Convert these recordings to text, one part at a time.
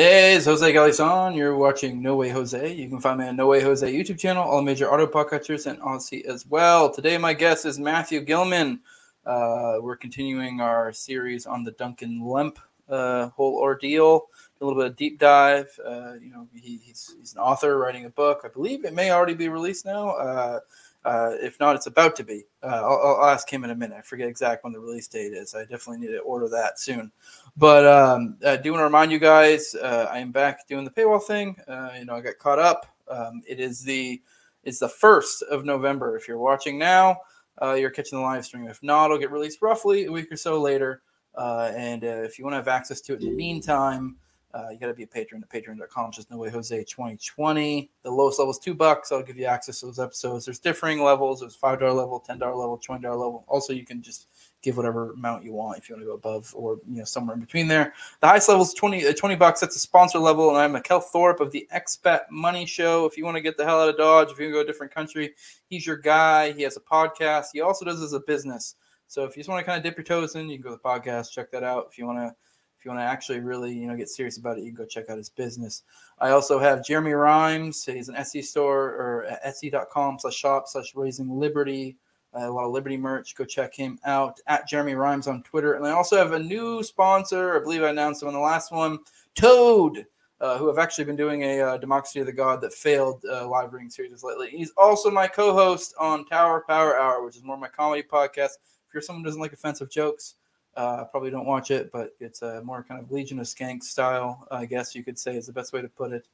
Hey, it's Jose Galison. You're watching No Way Jose. You can find me on No Way Jose YouTube channel, all major auto podcatchers, and Odysee as well. Today, my guest is Matthew Gilman. Uh, we're continuing our series on the Duncan Lemp uh, whole ordeal. A little bit of deep dive. Uh, you know, he, he's, he's an author writing a book. I believe it may already be released now. Uh, if not, it's about to be. Uh, I'll, I'll, ask him in a minute. I forget exact when the release date is. I definitely need to order that soon. But um, I do want to remind you guys, uh, I am back doing the paywall thing. Uh, you know, I got caught up. Um, it is the it's the first of November. If you're watching now, uh, you're catching the live stream. If not, it'll get released roughly a week or so later. Uh, and if you want to have access to it in the meantime, uh, you got to be a patron at patreon.com. Just no way Jose 2020. The lowest level is two bucks. I'll give you access to those episodes. There's differing levels. There's five dollar level, ten dollar level, twenty dollar level. Also, you can just give whatever amount you want if you want to go above or you know somewhere in between there. The highest level is 20, uh, 20 bucks. That's a sponsor level, and I'm Mikkel Thorup of the Expat Money Show. If you want to get the hell out of Dodge, if you want to go to a different country, he's your guy. He has a podcast. He also does as a business. So if you just want to kind of dip your toes in, you can go to the podcast, check that out. If you want to if you want to actually really you know get serious about it you can go check out his business. I also have jeremy rhymes he's an etsy store or etsy.com slash shop slash raising liberty uh, a lot of liberty merch. Go check him out at jeremy rhymes on twitter. And i also have a new sponsor. I believe i announced him on the last one toad uh, who have actually been doing a uh, democracy of the god that failed uh, live reading series lately. He's also my co-host on tower power hour which is more my comedy podcast. If you're someone who doesn't like offensive jokes uh, probably don't watch it, but it's a more kind of Legion of Skank style, I guess you could say is the best way to put it.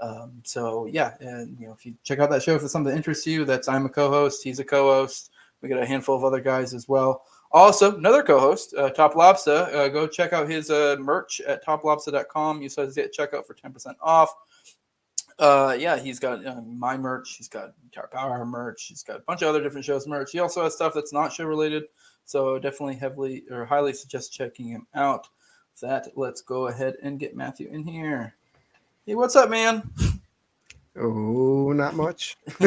Um, so yeah, and you know, if you check out that show, if it's something that interests you, that's I'm a co-host, he's a co-host. We got a handful of other guys as well. Also, another co-host, uh, Top Lobster. Uh, go check out his uh, merch at toplobster.com. Use to get checkout for 10% off. Uh, yeah, he's got uh, my merch. He's got Guitar Power merch. He's got a bunch of other different shows merch. He also has stuff that's not show related. So definitely heavily or highly suggest checking him out. With that, let's go ahead and get Matthew in here. Hey, what's up, man? Oh, not much.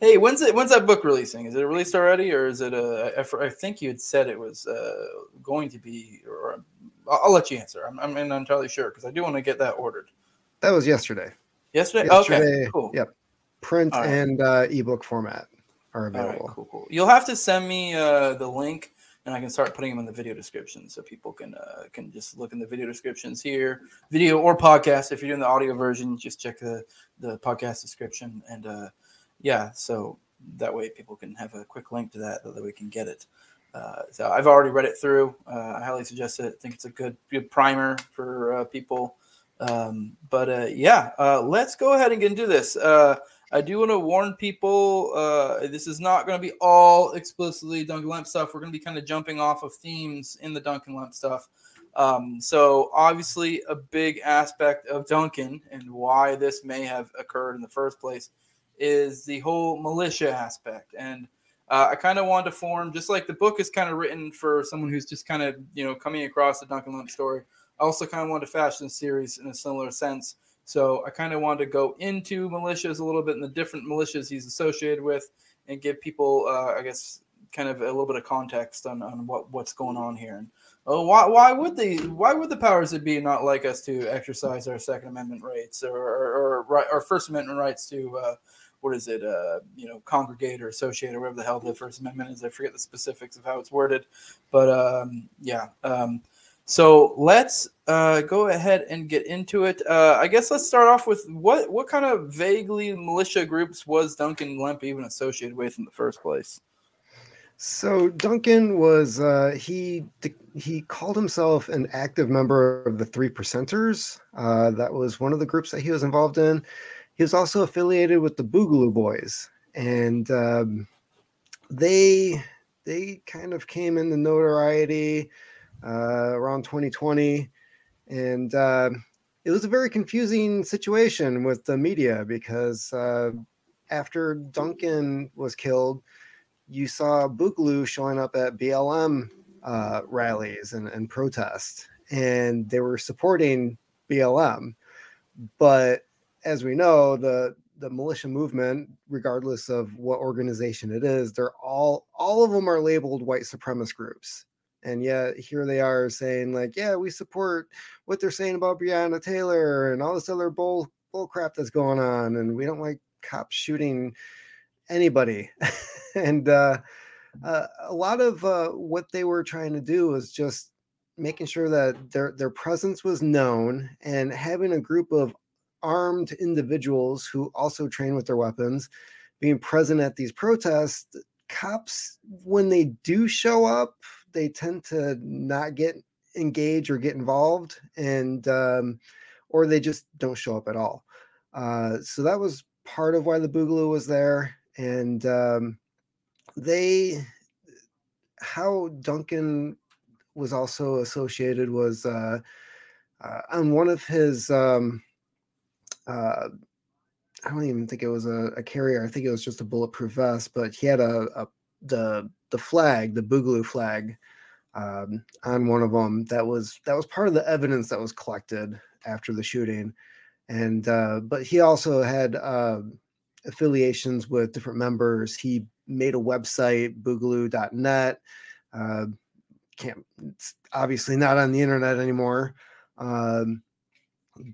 hey, when's it? When's that book releasing? Is it released already, or is it? Uh, I, I think you had said it was uh, going to be. Or I'll, I'll let you answer. I'm, I'm not entirely sure because I do want to get that ordered. That was yesterday. Yesterday. yesterday okay. Cool. Yep. Print right. and uh, ebook format are available. cool, cool. You'll have to send me uh, the link and I can start putting them in the video description so people can uh, can just look in the video descriptions here, video or podcast. If you're doing the audio version, just check the the podcast description, and uh, yeah, so that way people can have a quick link to that, that we can get it. Uh, so I've already read it through. Uh, I highly suggest it. I think it's a good good primer for uh, people. Um, but uh, yeah, let's go ahead and get into this. I do want to warn people uh, this is not going to be all explicitly Duncan Lemp stuff. We're going to be kind of jumping off of themes in the Duncan Lemp stuff. Um, so, obviously, a big aspect of Duncan and why this may have occurred in the first place is the whole militia aspect. And uh, I kind of wanted to form, just like the book is kind of written for someone who's just kind of, you know, coming across the Duncan Lemp story. I also kind of wanted to fashion the series in a similar sense so I kind of wanted to go into militias a little bit and the different militias he's associated with and give people, uh, I guess, kind of a little bit of context on, on what, what's going on here. And oh, why, why would the why would the powers that be not like us to exercise our Second Amendment rights or or, or our First Amendment rights to uh, what is it, uh, you know, congregate or associate or whatever the hell the First Amendment is. I forget the specifics of how it's worded, but um, yeah. Um, so let's uh, go ahead and get into it. Uh, I guess let's start off with what what kind of vaguely militia groups was Duncan Lemp even associated with in the first place? So Duncan was uh, he he called himself an active member of the Three Percenters. Uh, that was one of the groups that he was involved in. He was also affiliated with the Boogaloo Boys, and um, they they kind of came into notoriety uh, around 2020. And uh, it was a very confusing situation with the media because uh, after Duncan was killed, you saw Boogaloo showing up at BLM uh, rallies and, and protests, and they were supporting BLM. But as we know, the the militia movement, regardless of what organization it is, they're all all of them are labeled white supremacist groups And yet here they are saying like, yeah, we support what they're saying about Breonna Taylor and all this other bull bull crap that's going on, and we don't like cops shooting anybody. and uh, uh, a lot of uh, what they were trying to do was just making sure that their their presence was known and having a group of armed individuals who also train with their weapons being present at these protests cops when they do show up they tend to not get engaged or get involved and um, or they just don't show up at all uh, so that was part of why the boogaloo was there and um, they how duncan was also associated was uh, uh, on one of his um, uh, I don't even think it was a, a, carrier. I think it was just a bulletproof vest, but he had a, a the the flag, the Boogaloo flag, um, on one of them. That was that was part of the evidence that was collected after the shooting, and uh, but he also had uh, affiliations with different members. He made a website, Boogaloo.net. Uh, can't. It's obviously not on the internet anymore. Um,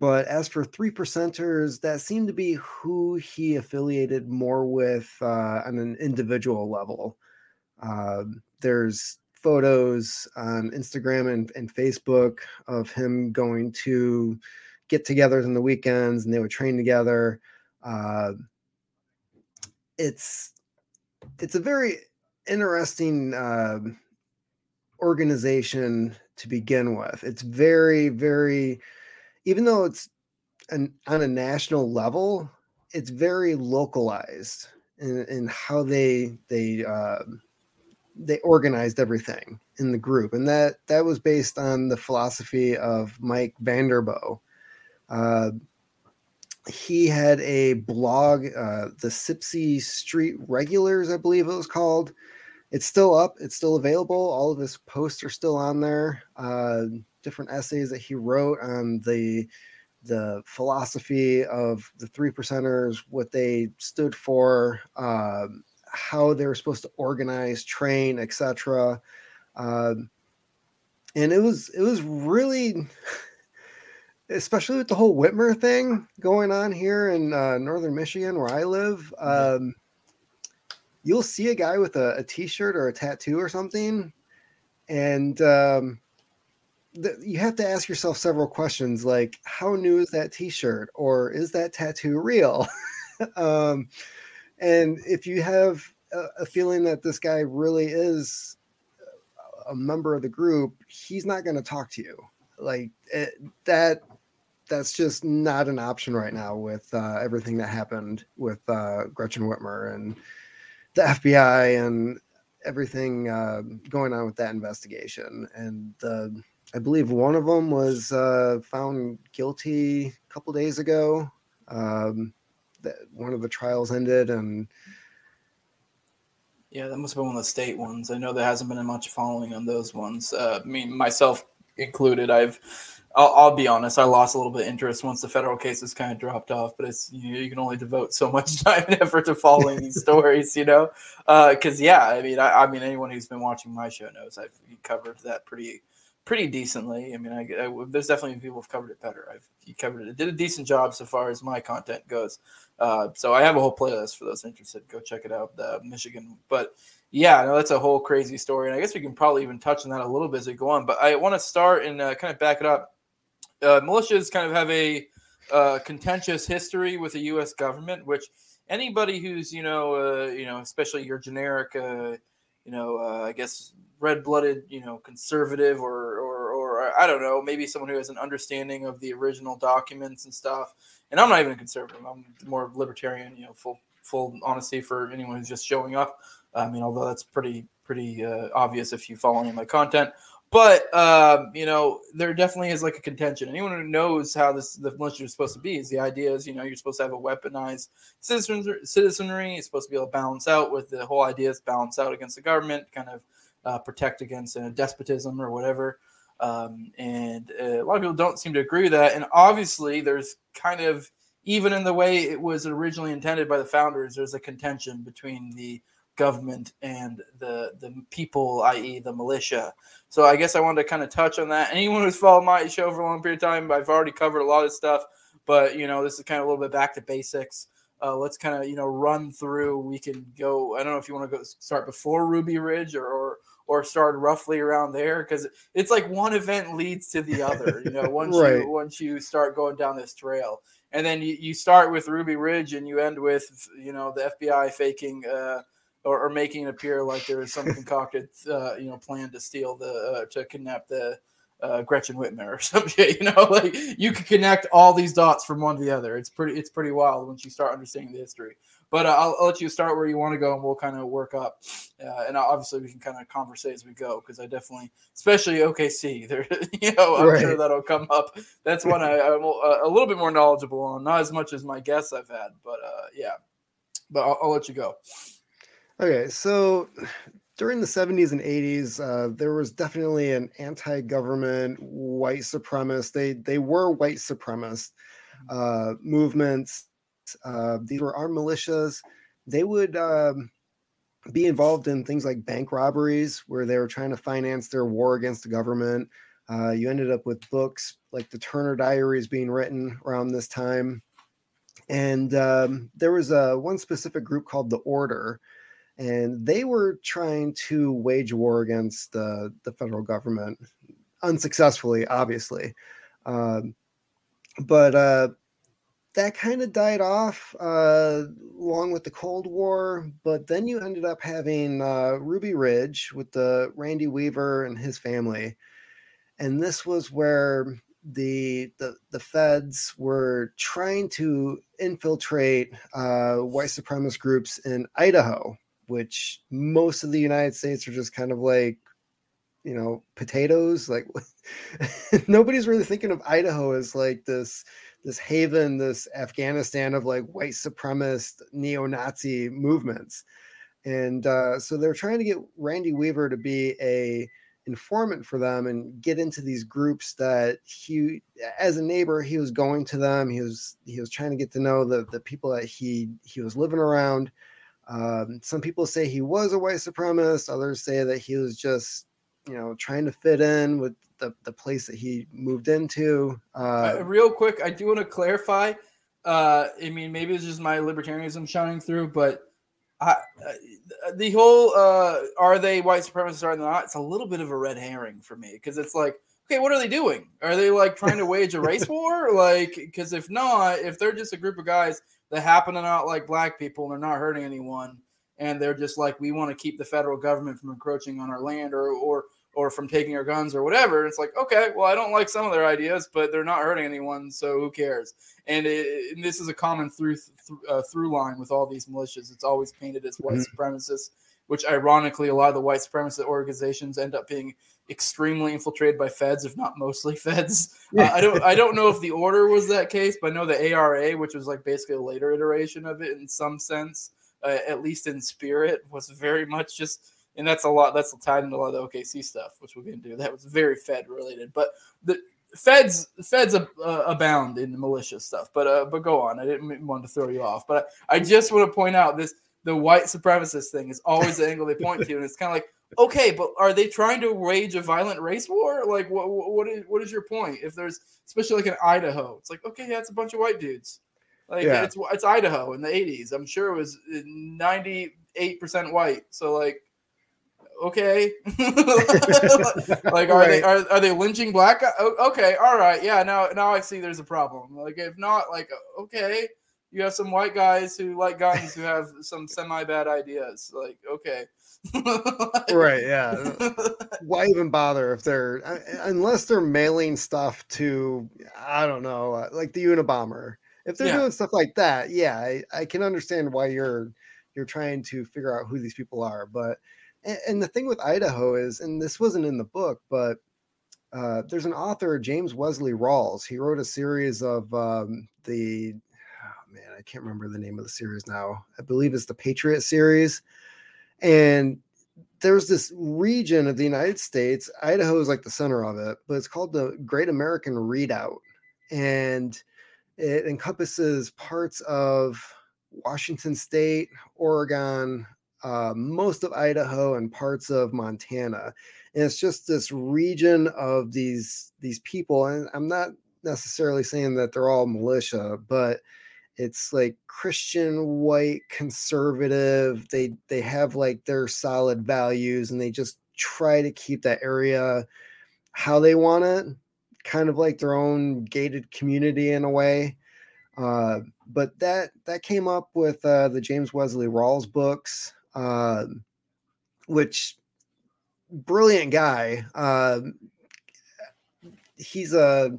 but as for three percenters, that seemed to be who he affiliated more with uh, on an individual level. Uh, there's photos on Instagram and, and Facebook of him going to get togethers on the weekends and they would train together. Uh, it's it's a very interesting uh, organization to begin with. It's very, very even though it's an, on a national level, it's very localized in, in how they they uh, they organized everything in the group, and that that was based on the philosophy of Mike Vanderboegh. Uh, he had a blog, uh, the Sipsey Street Regulars, I believe it was called. It's still up. It's still available. All of his posts are still on there. Uh, different essays that he wrote on the the philosophy of the three percenters, what they stood for, um, how they were supposed to organize, train, etc. Um, and it was it was really, especially with the whole Whitmer thing going on here in uh, northern Michigan, where I live. Um, you'll see a guy with a a T-shirt or a tattoo or something, and um, you have to ask yourself several questions like how new is that t-shirt or is that tattoo real um, and if you have a, a, feeling that this guy really is a member of the group he's not going to talk to you like it, that that's just not an option right now with uh, everything that happened with uh, gretchen whitmer and the fbi and everything uh, going on with that investigation and the I believe one of them was uh, found guilty a couple days ago. Um, that one of the trials ended, and yeah, that must have been one of the state ones. I know there hasn't been much following on those ones. Uh, I mean, myself included. I've, I'll, I'll, be honest, I lost a little bit of interest once the federal cases kind of dropped off. But it's you, know, you can only devote so much time and effort to following these stories, you know. Because uh, yeah, I mean, I, I mean, anyone who's been watching my show knows I've covered that pretty pretty decently. I mean, I, I, there's definitely people who've covered it better. I've covered it. Did a decent job so far as my content goes. Uh, so I have a whole playlist for those interested. Go check it out, the Michigan. But yeah, no, that's a whole crazy story, and I guess we can probably even touch on that a little bit as we go on. But I want to start and uh, kind of back it up. Uh, militias kind of have a uh, contentious history with the U.S. government, which anybody who's you know uh, you know especially your generic you know I guess red-blooded, you know, conservative or, or, or I don't know, maybe someone who has an understanding of the original documents and stuff. And I'm not even a conservative; I'm more libertarian. You know, full full honesty for anyone who's just showing up. I mean, although that's pretty pretty uh, obvious if you follow any of my content. But um, you know, there definitely is like a contention. Anyone who knows how this the militia is supposed to be is the idea is you know you're supposed to have a weaponized citizenry. It's supposed to be able to balance out with the whole idea is balance out against the government, kind of uh, protect against uh, despotism or whatever. Um, and uh, a lot of people don't seem to agree with that. And obviously, there's kind of even in the way it was originally intended by the founders, there's a contention between the government and the the people, i.e., the militia. So I guess I wanted to kind of touch on that. Anyone who's followed my show for a long period of time, I've already covered a lot of stuff, but you know, this is kind of a little bit back to basics. Uh, let's kind of you know run through. We can go. I don't know if you want to go start before Ruby Ridge or or, or start roughly around there because it's like one event leads to the other. You know, once right. you once you start going down this trail, and then you, you start with Ruby Ridge and you end with you know the FBI faking. Uh, or, or, making it appear like there is some concocted, uh, you know, plan to steal the uh, to kidnap the uh, Gretchen Whitmer or some shit. You know, like you can connect all these dots from one to the other. It's pretty it's pretty wild once you start understanding the history. But uh, I'll, I'll, let you start where you want to go, and we'll kind of work up. Uh, and obviously, we can kind of conversate as we go because I definitely, especially OKC, there, you know, I'm right. sure that'll come up. That's one I, am a, a little bit more knowledgeable on, not as much as my guests I've had, but uh, yeah. But I'll, I'll let you go. Okay, so during the 70s and 80s, uh, there was definitely an anti-government white supremacist. They they were white supremacist uh, movements. Uh, these were armed militias. They would um, be involved in things like bank robberies, where they were trying to finance their war against the government. Uh, you ended up with books like the Turner Diaries being written around this time, and um, there was a uh, one specific group called the Order and they were trying to wage war against the, the federal government unsuccessfully, obviously. Um, but uh, that kind of died off uh, along with the Cold War. But then you ended up having uh, Ruby Ridge with the Randy Weaver and his family, and this was where the the the feds were trying to infiltrate uh, white supremacist groups in Idaho which most of the United States are just kind of like, you know, potatoes. Like nobody's really thinking of Idaho as like this this haven, this Afghanistan of like white supremacist neo-Nazi movements. And uh, so they're trying to get Randy Weaver to be a informant for them and get into these groups that he as a neighbor he was going to them he was he was trying to get to know the the people that he he was living around um, some people say he was a white supremacist. Others say that he was just, you know, trying to fit in with the, the place that he moved into. Uh, uh, real quick, I do want to clarify. Uh, I mean, maybe it's just my libertarianism shining through, but I, uh, the whole uh, are they white supremacists or not? It's a little bit of a red herring for me because it's like, okay, what are they doing? Are they like trying to wage a race war? Like, because if not, if they're just a group of guys that happen to not like black people and they're not hurting anyone and they're just like we want to keep the federal government from encroaching on our land or or or from taking our guns or whatever it's like okay well i don't like some of their ideas but they're not hurting anyone so who cares and, it, and this is a common through th- uh, through line with all these militias it's always painted as white mm-hmm. supremacists which ironically a lot of the white supremacist organizations end up being extremely infiltrated by feds, if not mostly feds. Uh, I don't I don't know if the order was that case, but I know the ARA, which was like basically a later iteration of it in some sense, uh, at least in spirit, was very much just. And that's a lot. That's tied into a lot of the OKC stuff, which we'll get into. That was very Fed related, but the feds feds uh, abound in malicious stuff. But uh, but go on. I didn't want to throw you off, but I, I just want to point out this: the white supremacist thing is always the angle they point to, and it's kind of like okay, but are they trying to wage a violent race war? Like, what what is what is your point? If there's especially like in Idaho, it's like okay, yeah, it's a bunch of white dudes. Like yeah. it's it's Idaho in the '80s. I'm sure it was 98 percent white. So like, okay, like are right. they are, are they lynching black? Okay, all right, yeah. Now now I see there's a problem. Like if not, like okay. You have some white guys who like guns who have some semi bad ideas. Like, okay, right yeah why even bother if they're unless they're mailing stuff to i don't know like the unabomber if they're yeah. doing stuff like that yeah I, I, can understand why you're you're trying to figure out who these people are but and, and the thing with idaho is and this wasn't in the book but uh, there's an author james wesley Rawles. he wrote a series of um, the oh man i can't remember the name of the series now i believe it's the patriot series and there's this region of the United States. Idaho is like the center of it, but it's called the Great American Redoubt. And it encompasses parts of Washington State, Oregon, uh, most of Idaho and parts of Montana. And it's just this region of these these people. And I'm not necessarily saying that they're all militia, but it's like Christian white conservative. They they have like their solid values and they just try to keep that area how they want it, kind of like their own gated community in a way. Uh, but that that came up with uh, the James Wesley Rawls books, uh, which brilliant guy. Uh, he's a,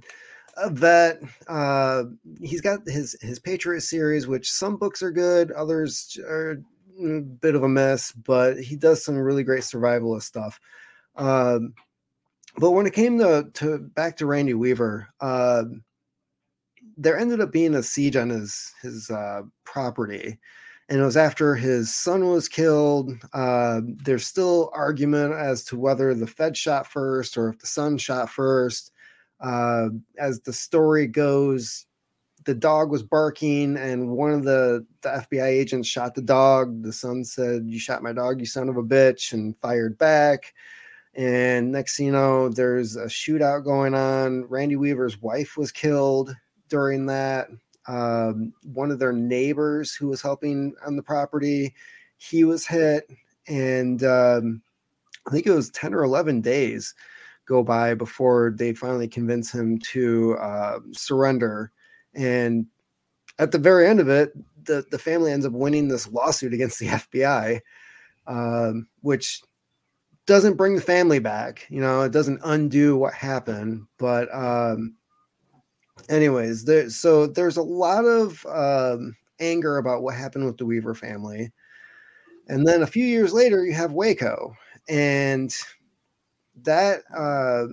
a vet. Uh, he's got his his Patriot series, which some books are good, others are a bit of a mess, but he does some really great survivalist stuff. Um, but when it came to, to back to Randy Weaver, uh, there ended up being a siege on his his uh, property, and it was after his son was killed. Uh, there's still argument as to whether the Fed shot first or if the son shot first. Uh, as the story goes, the dog was barking, and one of the the FBI agents shot the dog. The son said, "You shot my dog, you son of a bitch," and fired back. And next you know, there's a shootout going on. Randy Weaver's wife was killed during that. Um, one of their neighbors who was helping on the property, he was hit, and um, I think it was ten or eleven days go by before they finally convince him to uh, surrender. And at the very end of it, the the family ends up winning this lawsuit against the FBI, um, which doesn't bring the family back. You know, it doesn't undo what happened, but um, anyways, there so there's a lot of um, anger about what happened with the Weaver family. And then a few years later, you have Waco, and that uh,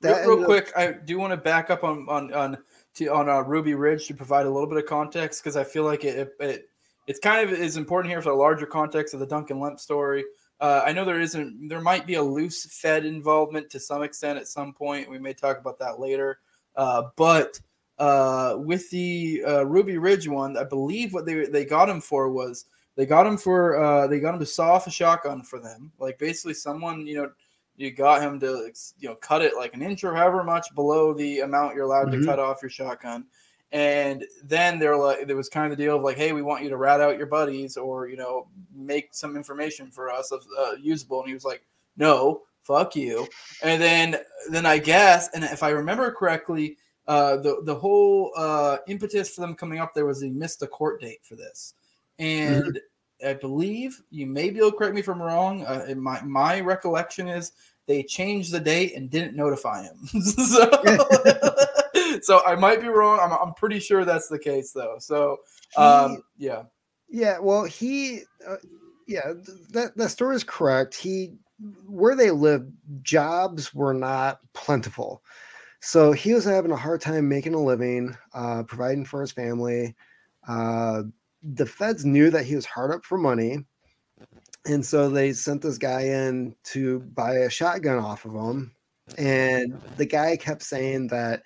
that real, real quick, up, I do want to back up on on on to, on uh, Ruby Ridge to provide a little bit of context because I feel like it, it, it it's kind of is important here for the larger context of the Duncan Lemp story. Uh, I know there isn't there might be a loose Fed involvement to some extent at some point. We may talk about that later. Uh, but uh, with the uh, Ruby Ridge one, I believe what they they got him for was they got him for uh, they got him to saw off a shotgun for them. Like basically, someone you know you got him to you know cut it like an inch or however much below the amount you're allowed mm-hmm. to cut off your shotgun. And then they're like, there was kind of the deal of like, hey, we want you to rat out your buddies or you know make some information for us of uh, usable. And he was like, no, fuck you. And then then I guess, and if I remember correctly, uh, the the whole uh, impetus for them coming up there was they missed a court date for this, and mm-hmm. I believe you may be able to correct me if I'm wrong. Uh, my my recollection is they changed the date and didn't notify him. so, so I might be wrong. I'm I'm pretty sure that's the case though. So um, he, yeah, yeah. Well, he. Uh, yeah, that that story is correct. He where they lived, jobs were not plentiful. So he was having a hard time making a living, uh, providing for his family. Uh, the feds knew that he was hard up for money. And so they sent this guy in to buy a shotgun off of him. And the guy kept saying that,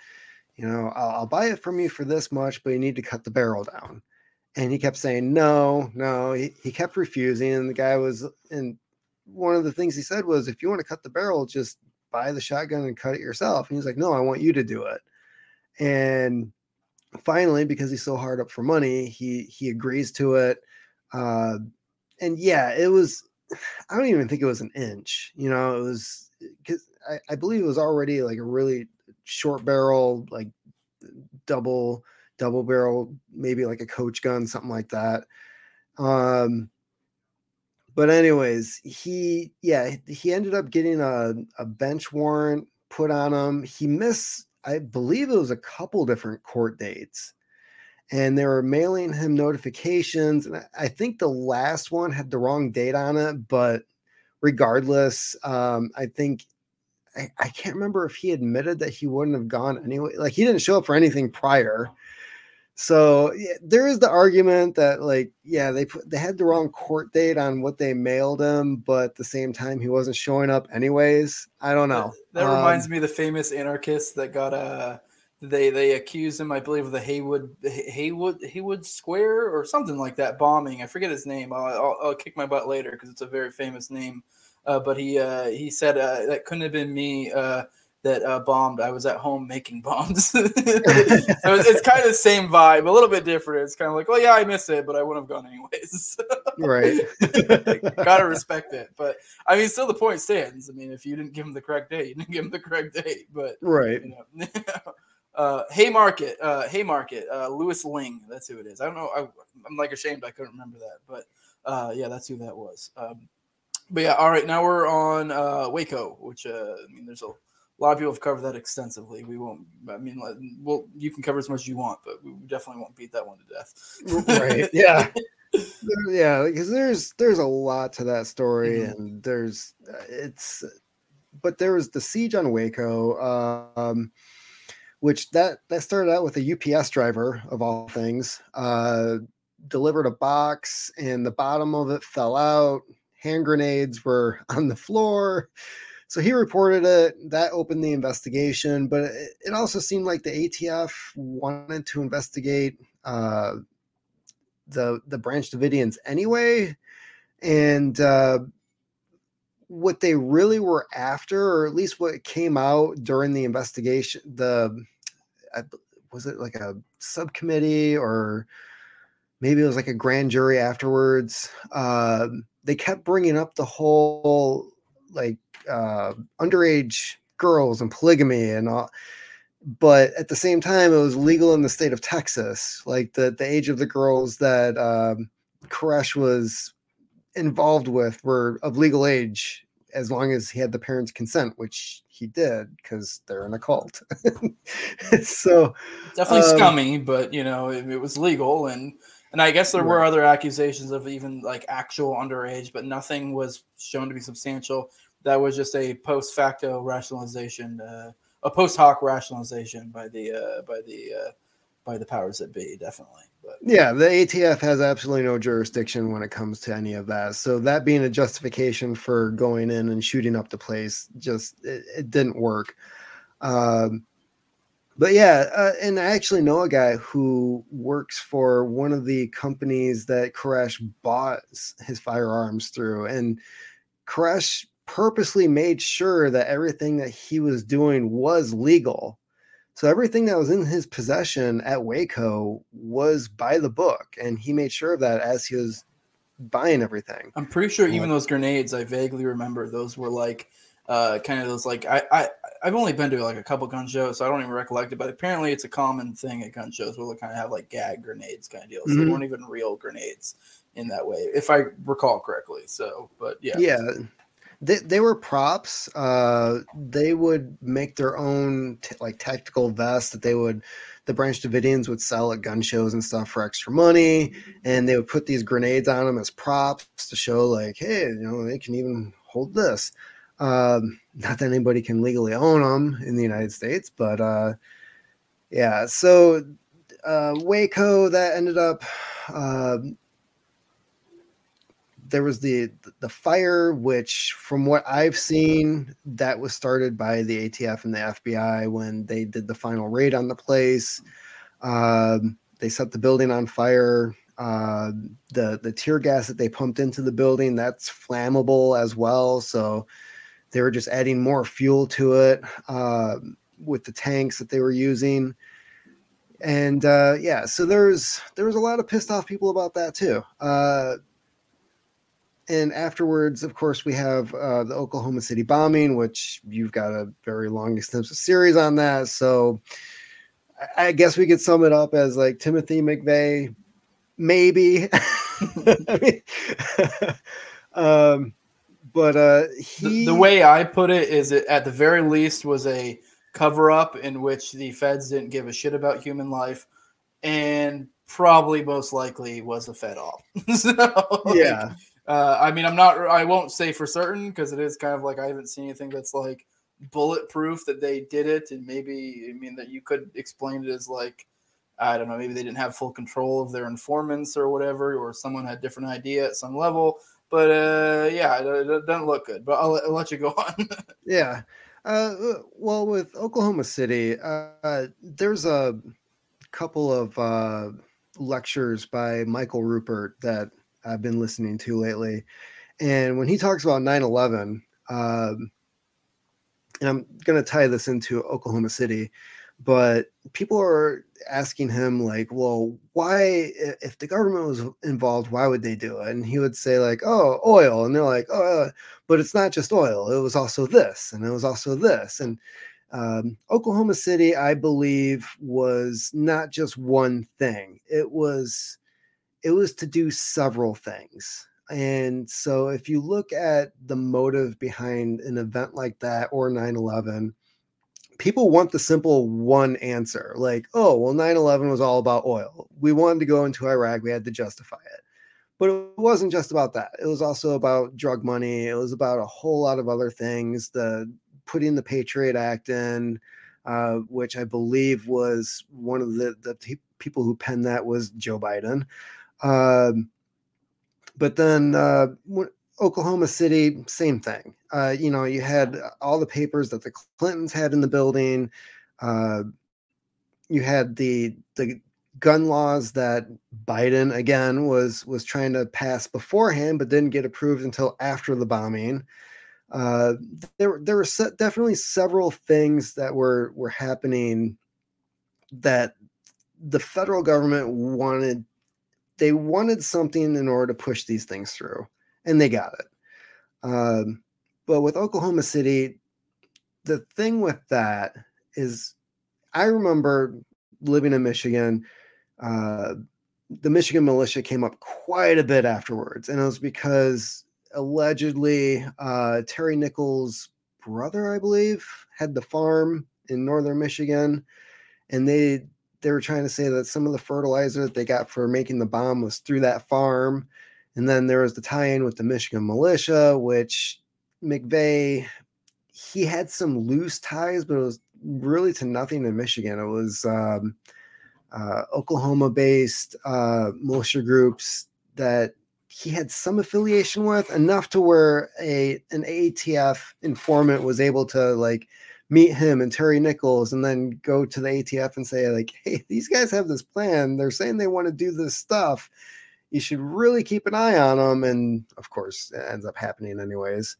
you know, I'll, I'll buy it from you for this much, but you need to cut the barrel down. And he kept saying, no, no. He, he kept refusing. And the guy was, and one of the things he said was, if you want to cut the barrel, just buy the shotgun and cut it yourself. And he's like, no, I want you to do it. And finally, because he's so hard up for money, he he agrees to it. Uh, and yeah, it was. I don't even think it was an inch. You know, it was because I, I believe it was already like a really short barrel, like double double barrel, maybe like a coach gun, something like that. Um, but anyways, he yeah, he ended up getting a, a bench warrant put on him. He missed, I believe it was a couple different court dates. And they were mailing him notifications. And I think the last one had the wrong date on it, but regardless, um, I think I, I can't remember if he admitted that he wouldn't have gone anyway. Like he didn't show up for anything prior. So yeah, there is the argument that like yeah they put they had the wrong court date on what they mailed him, but at the same time he wasn't showing up anyways. I don't know. That, that um, reminds me of the famous anarchist that got uh they they accused him, I believe, of the Haywood Haywood Haywood Square or something like that bombing. I forget his name. I'll, I'll, I'll kick my butt later because it's a very famous name. Uh, but he uh, he said uh, that couldn't have been me uh, that uh, bombed. I was at home making bombs. so it's, it's, kind of the same vibe, a little bit different. It's kind of like, well, yeah, I missed it, but I wouldn't have gone anyways. right. Gotta respect it. But I mean, still the point stands. I mean, if you didn't give him the correct date, you didn't give him the correct date. But right. You know, uh, Haymarket, uh, Haymarket, uh, Louis Lingg. That's who it is. I don't know. I, am like ashamed I couldn't remember that, but uh, yeah, that's who that was. Um, but yeah, all right. Now we're on uh, Waco, which uh, I mean, there's a lot of people have covered that extensively. We won't. I mean, well, you can cover as much as you want, but we definitely won't beat that one to death. right? Yeah. yeah, because there's there's a lot to that story, mm-hmm. and there's uh, it's, but there was the siege on Waco. Um, which that that started out with a UPS driver of all things. Uh, delivered a box, and the bottom of it fell out. Hand grenades were on the floor. So he reported it. That opened the investigation, but it, it also seemed like the ATF wanted to investigate uh, the the Branch Davidians anyway, and uh, what they really were after, or at least what came out during the investigation, the was it like a subcommittee or maybe it was like a grand jury afterwards. Uh, they kept bringing up the whole like uh, underage girls and polygamy and all. But at the same time, it was legal in the state of Texas. Like the, the age of the girls that um, Koresh was involved with were of legal age as long as he had the parents' consent, which he did because they're in a cult. so definitely um, scummy, but you know it, it, was legal, and and I guess there were other accusations of even like actual underage, but nothing was shown to be substantial. That was just a post facto rationalization, uh, a post hoc rationalization by the uh, by the uh, by the powers that be, definitely. But yeah, the ATF has absolutely no jurisdiction when it comes to any of that. So that being a justification for going in and shooting up the place, just it, it didn't work. Um, but yeah, uh, and I actually know a guy who works for one of the companies that Koresh bought his firearms through, and Koresh purposely made sure that everything that he was doing was legal so everything that was in his possession at Waco was by the book, and he made sure of that as he was buying everything. I'm pretty sure even those grenades, I vaguely remember those were like uh, kind of those like I, I I've only been to like a couple gun shows, so I don't even recollect it. But apparently, it's a common thing at gun shows where they kind of have like gag grenades kind of deals. Mm-hmm. They weren't even real grenades in that way, if I recall correctly. So, but yeah, yeah, they, they were props. Uh, they would make their own t- like tactical vests that they would the Branch Davidians would sell at gun shows and stuff for extra money, and they would put these grenades on them as props to show like, hey, you know, they can even hold this. Um, not that anybody can legally own them in the United States, but uh, yeah. So uh, Waco that ended up uh, there was the the fire, which from what I've seen, that was started by the ATF and the FBI when they did the final raid on the place. Um, they set the building on fire. Uh, the the tear gas that they pumped into the building that's flammable as well. So they were just adding more fuel to it uh, with the tanks that they were using. And uh, yeah, so there's there was a lot of pissed off people about that too. Uh, and afterwards, of course, we have uh, the Oklahoma City bombing, which you've got a very long, extensive series on that. So I guess we could sum it up as like Timothy McVeigh, maybe. um, but uh, he. The, the, way I put it is, it at the very least was a cover up in which the feds didn't give a shit about human life, and probably most likely was a fed off. so, yeah. Like, uh, I mean, I'm not. I won't say for certain because it is kind of like I haven't seen anything that's like bulletproof that they did it, and maybe I mean that you could explain it as like I don't know, maybe they didn't have full control of their informants or whatever, or someone had different idea at some level. But uh, yeah, it, it doesn't look good. But I'll, I'll let you go on. yeah. Uh, well, with Oklahoma City, uh, there's a couple of uh, lectures by Michael Ruppert that I've been listening to lately. And when he talks about 9 11, um, and I'm going to tie this into Oklahoma City, but people are asking him like well why if the government was involved why would they do it? And he would say like oh oil. And they're like oh uh, but it's not just oil. It was also this and it was also this. And um, oklahoma city i believe was not just one thing. It was it was to do several things. And so if you look at the motive behind an event like that or 9-11 people want the simple one answer like, oh, well, 9 11 was all about oil. We wanted to go into Iraq, we had to justify it. But it wasn't just about that. It was also about drug money. It was about a whole lot of other things. The putting the Patriot Act in, uh, which I believe was one of the, the t- people who penned that was Joe Biden. Um, but then uh, Oklahoma City, same thing. Uh, you know, you had all the papers that the Clintons had in the building. Uh, you had the the gun laws that Biden again was was trying to pass beforehand, but didn't get approved until after the bombing. Uh, there there were se- definitely several things that were were happening that the federal government wanted. They wanted something in order to push these things through and they got it. Um, but with Oklahoma City, the thing with that is, I remember living in Michigan. Uh, the Michigan militia came up quite a bit afterwards, and it was because allegedly uh, Terry Nichols' brother, I believe, had the farm in northern Michigan, and they they were trying to say that some of the fertilizer that they got for making the bomb was through that farm, and then there was the tie-in with the Michigan militia, which McVeigh he had some loose ties, but it was really to nothing in Michigan. It was um, uh, Oklahoma-based uh, militia groups that he had some affiliation with, enough to where a an ATF informant was able to like meet him and Terry Nichols, and then go to the ATF and say like, "Hey, these guys have this plan. They're saying they want to do this stuff." You should really keep an eye on them. And of course, it ends up happening anyways.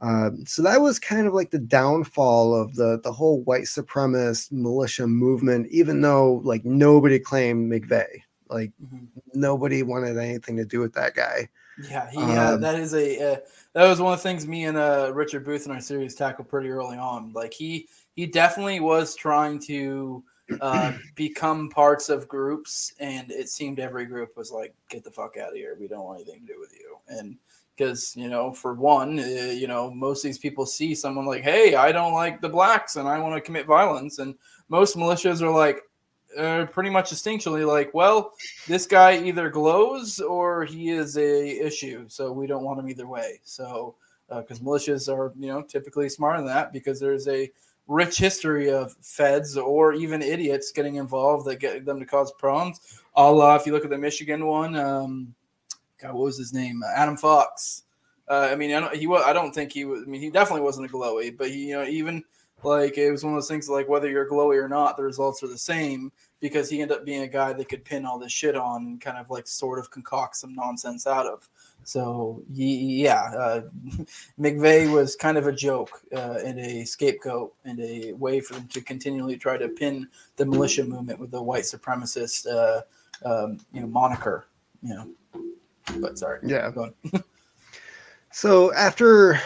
Uh, so that was kind of like the downfall of the the whole white supremacist militia movement. Even though like nobody claimed McVeigh, like mm-hmm. nobody wanted anything to do with that guy. Yeah, he, uh, um, that is a uh, that was one of the things me and uh, Richard Booth in our series tackled pretty early on. Like he he definitely was trying to uh, become parts of groups, and it seemed every group was like, "Get the fuck out of here! We don't want anything to do with you." And because you know, for one, uh, you know, most of these people see someone like, "Hey, I don't like the blacks, and I want to commit violence," and most militias are like, uh, pretty much distinctly like, well, this guy either glows or he is a issue, so we don't want him either way. So, because uh, militias are, you know, typically smarter than that because there's a rich history of feds or even idiots getting involved that get them to cause problems. All if you look at the Michigan one, um, God, what was his name? Adam Fox. Uh, I mean, I don't, he was. I don't think he was. I mean, he definitely wasn't a glowy, but he, you know, even like it was one of those things like whether you're glowy or not, the results are the same because he ended up being a guy that could pin all this shit on and kind of like sort of concoct some nonsense out of. So yeah, uh, McVeigh was kind of a joke uh, and a scapegoat and a way for them to continually try to pin the militia movement with the white supremacist, uh, um, you know, moniker. You know, but sorry. Yeah. so after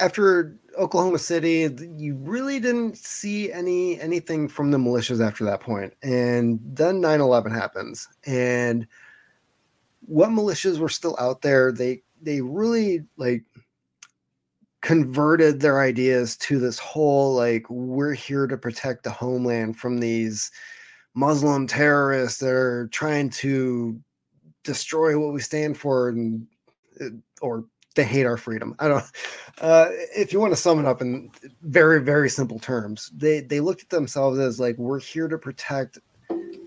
after Oklahoma City, you really didn't see any anything from the militias after that point, and then 9-11 happens, and what militias were still out there, they they really like converted their ideas to this whole like we're here to protect the homeland from these Muslim terrorists that are trying to destroy what we stand for and uh, or they hate our freedom. I don't. Uh, if you want to sum it up in very very simple terms, they they looked at themselves as like we're here to protect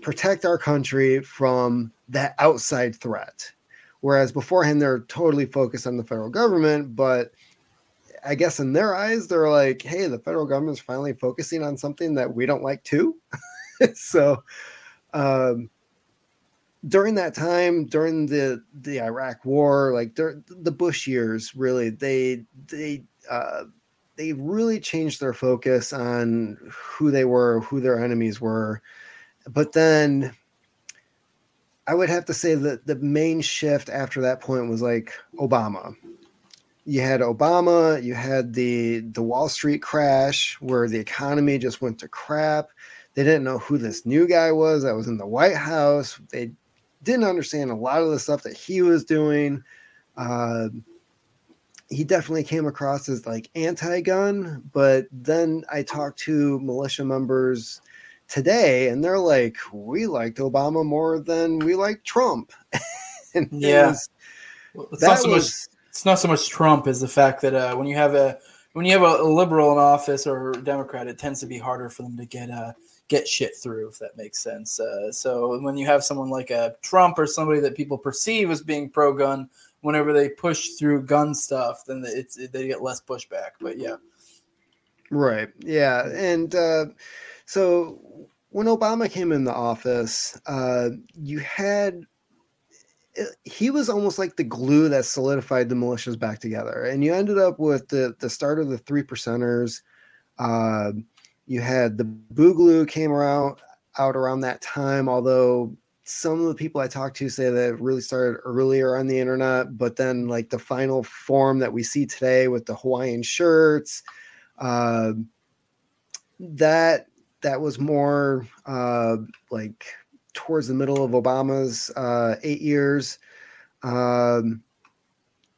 protect our country from that outside threat. Whereas beforehand, they're totally focused on the federal government, but I guess in their eyes, they're like, hey, the federal government's finally focusing on something that we don't like too. so, um, during that time, during the the Iraq War, like the Bush years, really, they they uh, they really changed their focus on who they were, who their enemies were. But then I would have to say that the main shift after that point was like Obama. You had Obama, you had the the Wall Street crash where the economy just went to crap. They didn't know who this new guy was that was in the White House. They didn't understand a lot of the stuff that he was doing. Uh, he definitely came across as like anti-gun, but then I talked to militia members today, and they're like, "We liked Obama more than we liked Trump." yeah, was, well, it's not so was, much. It's not so much Trump as the fact that uh, when you have a when you have a, a, liberal in office or Democrat, it tends to be harder for them to get uh, get shit through, if that makes sense. Uh, so when you have someone like a Trump or somebody that people perceive as being pro-gun, whenever they push through gun stuff, then it's they get less pushback. But yeah, right, yeah, and uh, so when Obama came in the office, uh, you had uh, he was almost like the glue that solidified the militias back together, and you ended up with the the start of the three percenters. Uh, you had the Boogaloo came around out around that time, although some of the people I talked to say that it really started earlier on the internet, but then like the final form that we see today with the Hawaiian shirts, uh, that that was more uh, like towards the middle of Obama's uh, eight years. Um,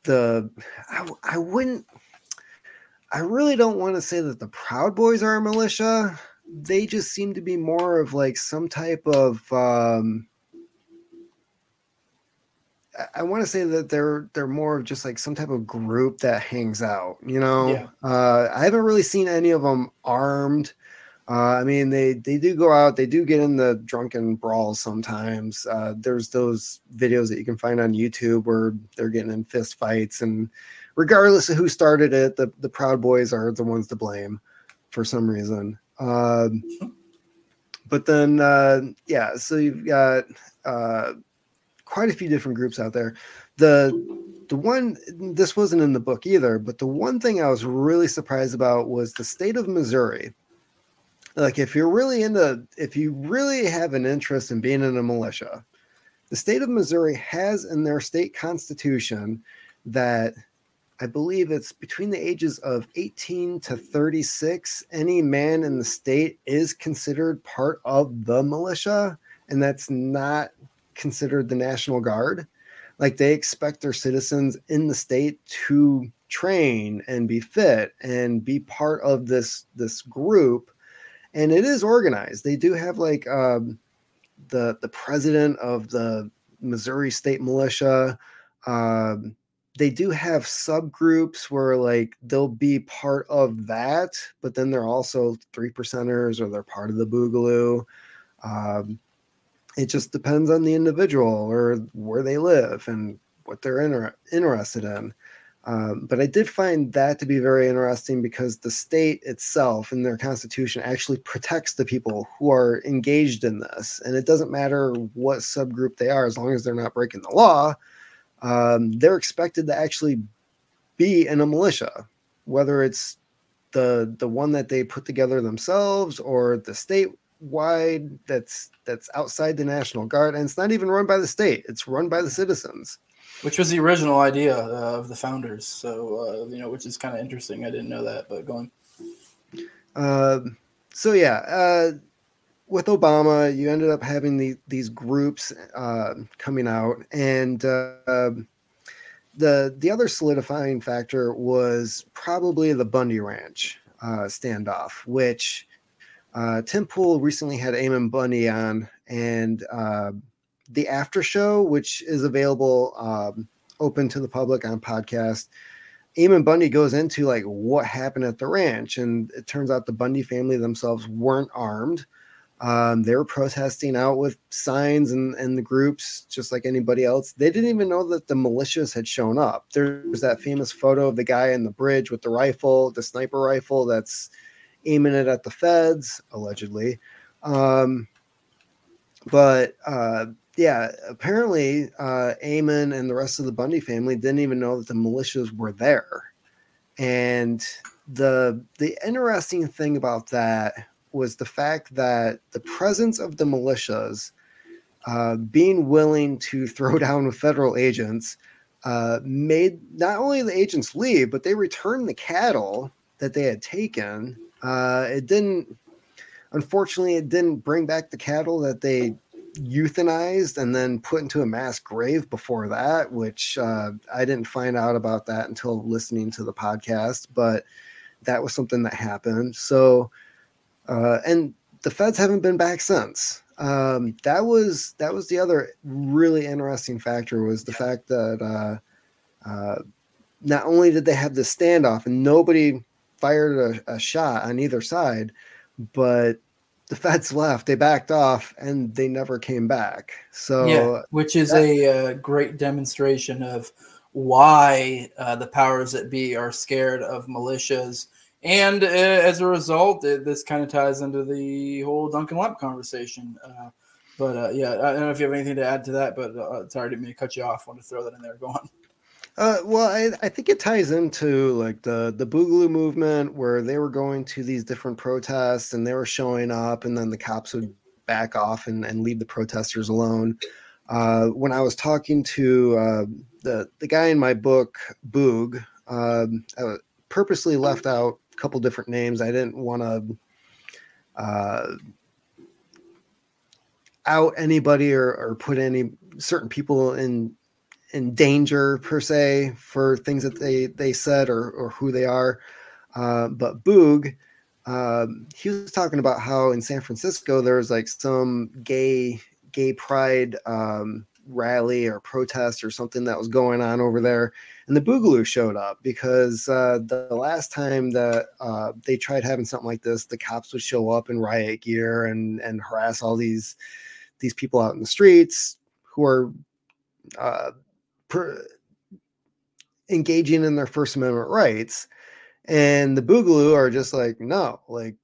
the I, I wouldn't. I really don't want to say that the Proud Boys are a militia. They just seem to be more of like some type of um, I want to say that they're they're more of just like some type of group that hangs out. You know, yeah. uh, I haven't really seen any of them armed. Uh, I mean, they they do go out, they do get in the drunken brawls sometimes. Uh, there's those videos that you can find on YouTube where they're getting in fist fights, and regardless of who started it, the the Proud Boys are the ones to blame for some reason. Um, but then, uh, yeah, so you've got uh, quite a few different groups out there. The the one this wasn't in the book either, but the one thing I was really surprised about was the state of Missouri. Like if you're really into if you really have an interest in being in a militia, the state of Missouri has in their state constitution that I believe it's between the ages of 18 to 36. Any man in the state is considered part of the militia, and that's not considered the National Guard. Like they expect their citizens in the state to train and be fit and be part of this this group and it is organized. They do have like um, the the president of the missouri state militia. Um, they do have subgroups where like they'll be part of that but then they're also three percenters or they're part of the boogaloo. Um, it just depends on the individual or where they live and what they're inter- interested in. Um, but I did find that to be very interesting because the state itself in their constitution actually protects the people who are engaged in this. And it doesn't matter what subgroup they are, as long as they're not breaking the law, um, they're expected to actually be in a militia, whether it's the the one that they put together themselves or the state wide that's that's outside the national guard and it's not even run by the state it's run by the citizens which was the original idea uh, of the founders. So uh, you know which is kind of interesting. I didn't know that but going uh, so yeah uh, with obama you ended up having the, these groups uh, coming out and uh, the the other solidifying factor was probably the bundy ranch standoff which uh, Tim Pool recently had Ammon Bundy on, and uh, the after show, which is available um, open to the public on podcast. Ammon Bundy goes into like what happened at the ranch, and it turns out the Bundy family themselves weren't armed. Um, they were protesting out with signs and, and the groups, just like anybody else. They didn't even know that the militias had shown up. There's that famous photo of the guy in the bridge with the rifle, the sniper rifle that's aiming it at the feds, allegedly. Um, but uh, yeah, apparently uh, Ammon and the rest of the Bundy family didn't even know that the militias were there. And the the interesting thing about that was the fact that the presence of the militias uh, being willing to throw down with federal agents uh, made not only the agents leave, but they returned the cattle that they had taken. Uh, it didn't, unfortunately, it didn't bring back the cattle that they euthanized and then put into a mass grave before that, which uh, I didn't find out about that until listening to the podcast, but that was something that happened. So, uh, and the feds haven't been back since. Um, that was that was the other really interesting factor was the fact that uh, uh, not only did they have the standoff and nobody fired a, a shot on either side, but the feds left, they backed off, and they never came back. So, yeah, which is that, a uh, great demonstration of why uh, the powers that be are scared of militias and uh, as a result, it, this kind of ties into the whole Duncan Lemp conversation. Uh, but uh, yeah, I don't know if you have anything to add to that, but sorry, didn't mean to cut you off. I want to throw that in there. Go on. Uh, well, I, I think it ties into like the the Boogaloo movement, where they were going to these different protests and they were showing up, and then the cops would back off and, and leave the protesters alone. Uh, when I was talking to uh, the the guy in my book, Boog, um, I purposely left out a couple different names. I didn't want to uh, out anybody or, or put any certain people in in danger per se for things that they they said or or who they are. Uh, but Boog, um, he was talking about how in San Francisco there was like some gay gay pride um, rally or protest or something that was going on over there. And the Boogaloo showed up because uh, the last time that uh, they tried having something like this, the cops would show up in riot gear and and harass all these these people out in the streets who are uh, per, engaging in their First Amendment rights. And the Boogaloo are just like, no, like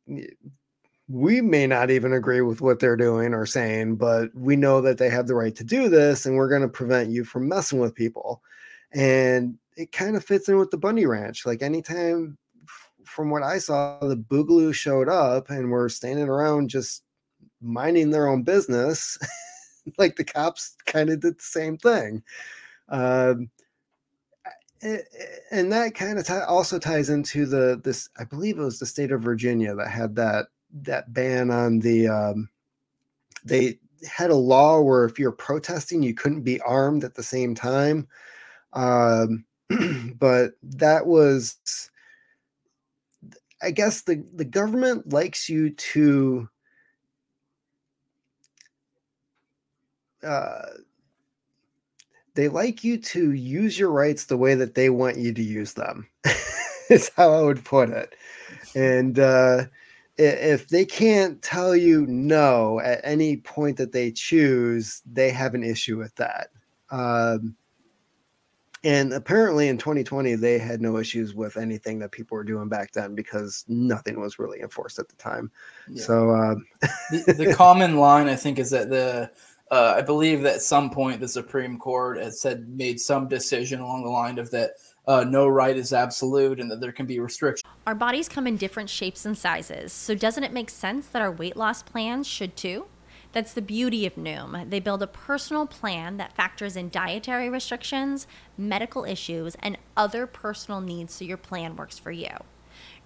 we may not even agree with what they're doing or saying, but we know that they have the right to do this and we're going to prevent you from messing with people. And it kind of fits in with the Bundy Ranch. Like anytime from what I saw, the Boogaloo showed up and were standing around just minding their own business. like the cops kind of did the same thing. Um, and that kind of t- also ties into the this i believe it was the state of virginia that had that that ban on the um, they had a law where if you're protesting you couldn't be armed at the same time. Um, but that was i guess the the government likes you to uh, they like you to use your rights the way that they want you to use them is how i would put it and uh, if they can't tell you no at any point that they choose, they have an issue with that. Um, and apparently in 2020, they had no issues with anything that people were doing back then because nothing was really enforced at the time. Yeah. So um, the, the, common line, I think, is that the uh, I believe that at some point the Supreme Court had said made some decision along the line of that uh, no right is absolute and that there can be restrictions. Our bodies come in different shapes and sizes, so doesn't it make sense that our weight loss plans should too? That's the beauty of Noom. They build a personal plan that factors in dietary restrictions, medical issues, and other personal needs so your plan works for you.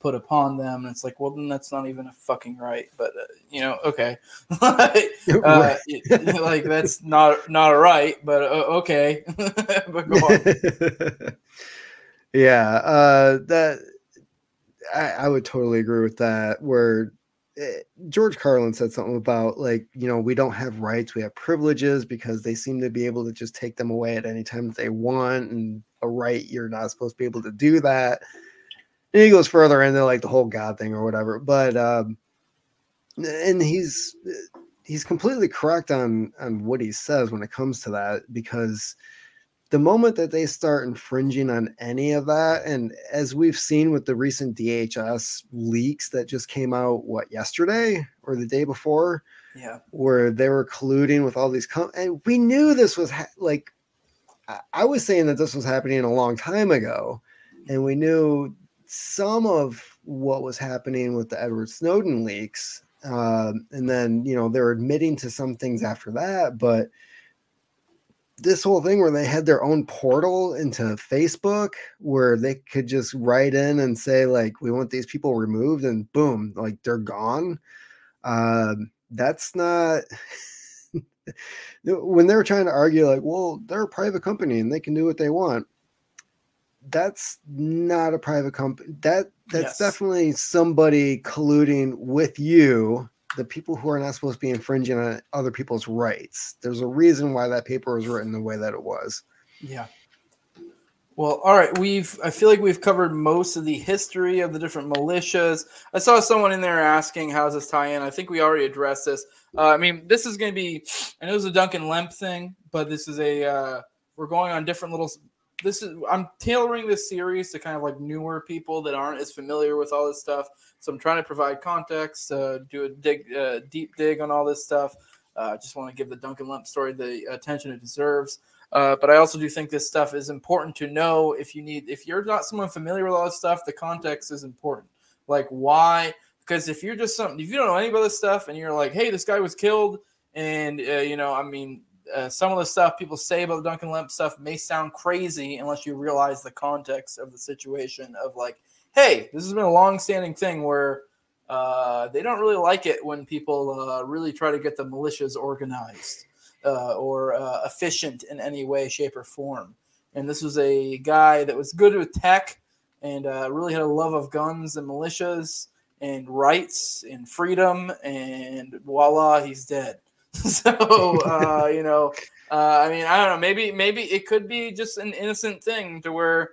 Put upon them, and it's like, well, then that's not even a fucking right. But uh, you know, okay, uh, like that's not not a right. But uh, okay, but go on. yeah, uh, that I, I would totally agree with that. Where eh, George Carlin said something about like you know we don't have rights, we have privileges because they seem to be able to just take them away at any time that they want, and a right you're not supposed to be able to do that. And he goes further into like the whole God thing or whatever, but um, and he's he's completely correct on on what he says when it comes to that because the moment that they start infringing on any of that, and as we've seen with the recent DHS leaks that just came out, what yesterday or the day before, yeah, where they were colluding with all these, com- and we knew this was ha- like, I-, I was saying that this was happening a long time ago, and we knew some of what was happening with the Edward Snowden leaks, um, and then you know they're admitting to some things after that, but this whole thing where they had their own portal into Facebook where they could just write in and say like we want these people removed and boom like they're gone. Um, that's not when they're trying to argue like well they're a private company and they can do what they want that's not a private company that that's yes. definitely somebody colluding with you the people who are not supposed to be infringing on other people's rights. There's a reason why that paper was written the way that it was. Yeah. Well, all right. We've I feel like we've covered most of the history of the different militias. I saw someone in there asking how's this tie in. I think we already addressed this. Uh, I mean, this is going to be. I know it's a Duncan Lemp thing, but this is a. Uh, we're going on different little. This is I'm tailoring this series to kind of like newer people that aren't as familiar with all this stuff. So I'm trying to provide context, uh, do a dig, uh, deep dig on all this stuff. I uh, just want to give the Duncan Lemp story the attention it deserves. Uh, but I also do think this stuff is important to know if you need, if you're not someone familiar with all this stuff, the context is important. Like why? Because if you're just something, if you don't know any about this stuff and you're like, hey, this guy was killed, and uh, you know, I mean, uh, some of the stuff people say about the Duncan Lemp stuff may sound crazy unless you realize the context of the situation of like, hey, this has been a long-standing thing where uh, they don't really like it when people uh, really try to get the militias organized uh, or uh, efficient in any way, shape, or form. And this was a guy that was good with tech and really had a love of guns and militias and rights and freedom. And voila, he's dead. so uh, you know, uh, I mean, I don't know. Maybe maybe it could be just an innocent thing to where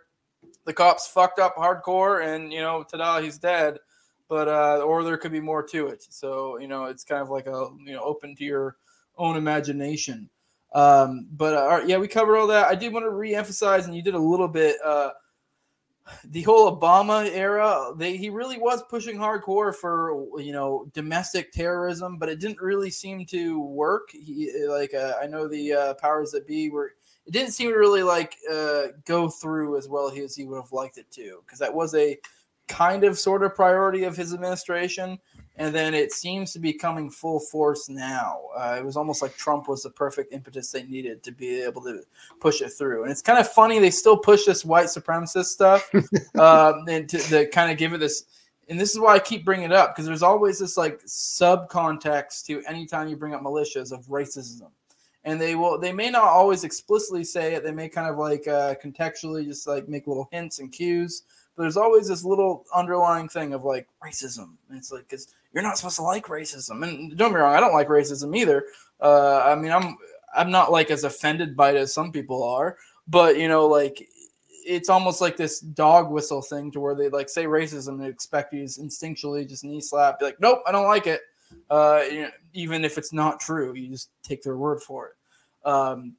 the cops fucked up hardcore and you know ta-da he's dead but uh or there could be more to it so you know it's kind of like a you know open to your own imagination um but uh, yeah we covered all that i did want to re-emphasize and you did a little bit uh the whole Obama era, they, he really was pushing hardcore for you know domestic terrorism, but it didn't really seem to work. He like uh, I know the uh, powers that be were it didn't seem to really like uh, go through as well as he would have liked it to, because that was a kind of sort of priority of his administration, and then it seems to be coming full force now. Uh, it was almost like Trump was the perfect impetus they needed to be able to push it through, and it's kind of funny they still push this white supremacist stuff, um, and to, to kind of give it this. And this is why I keep bringing it up because there's always this like subcontext to anytime you bring up militias of racism and they will they may not always explicitly say it they may kind of like uh, contextually just like make little hints and cues but there's always this little underlying thing of like racism. And it's like because you're not supposed to like racism. And don't be wrong i don't like racism either. Uh, i mean i'm i'm not like as offended by it as some people are but you know like it's almost like this dog whistle thing to where they like say racism and expect you to instinctually just knee slap be like nope i don't like it. Uh, you know, even if it's not true you just take their word for it. Um,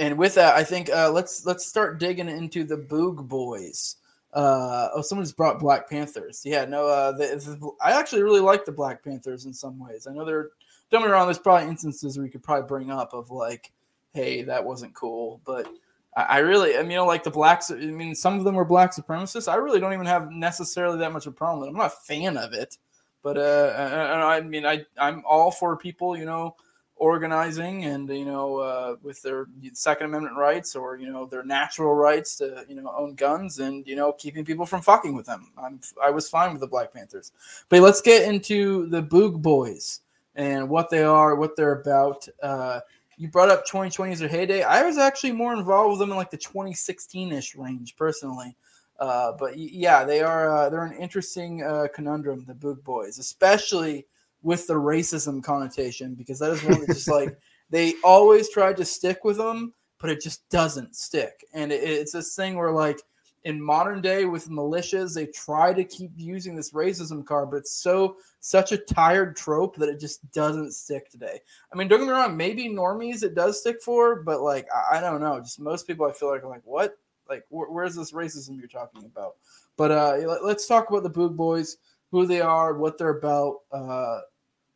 and with that, I think uh, let's let's start digging into the Boog Boys. Uh, oh, someone just brought Black Panthers. Yeah, no, uh, the, the, I actually really like the Black Panthers in some ways. I know there, don't me wrong, there's probably instances where you could probably bring up of like, hey, that wasn't cool, but I, I really, I mean, you know, like the blacks. I mean, some of them were black supremacists. I really don't even have necessarily that much of a problem. I'm not a fan of it, But uh, I mean, I I'm all for people, you know, organizing and you know uh, with their Second Amendment rights or you know their natural rights to you know own guns and you know keeping people from fucking with them. I'm I was fine with the Black Panthers, but let's get into the Boog Boys and what they are, what they're about. Uh, you brought up 2020 as heyday. I was actually more involved with them in like the 2016ish range personally. Uh, but yeah, they are uh, they're an interesting uh, conundrum, the Boog Boys, especially with the racism connotation, because that is one just like they always tried to stick with them, but it just doesn't stick. And it, it's this thing where like in modern day with militias, they try to keep using this racism card, but it's so such a tired trope that it just doesn't stick today. I mean, don't get me wrong, maybe normies it does stick for, but like I, I don't know, just most people I feel like are like, what? Like, wh- where's this racism you're talking about? But uh, let, us talk about the Boog Boys, who they are, what they're about, uh,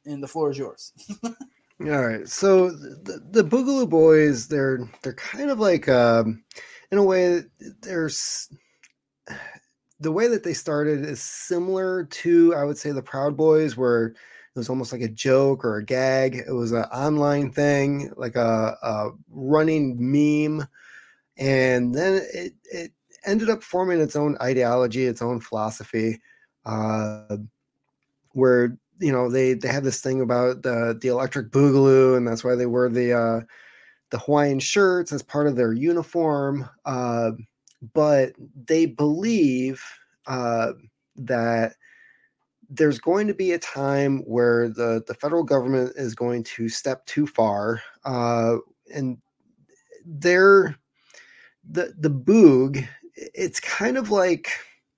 and the floor is yours. All right. So the, the Boogaloo Boys, they're they're kind of like um, in a way there's the way that they started is similar to I would say the Proud Boys, where it was almost like a joke or a gag. It was an online thing, like a, a running meme, and then it it ended up forming its own ideology, its own philosophy, uh, where you know they they have this thing about the the electric boogaloo and that's why they wear the uh the hawaiian shirts as part of their uniform uh but they believe uh that there's going to be a time where the the federal government is going to step too far uh and they're the the boog it's kind of like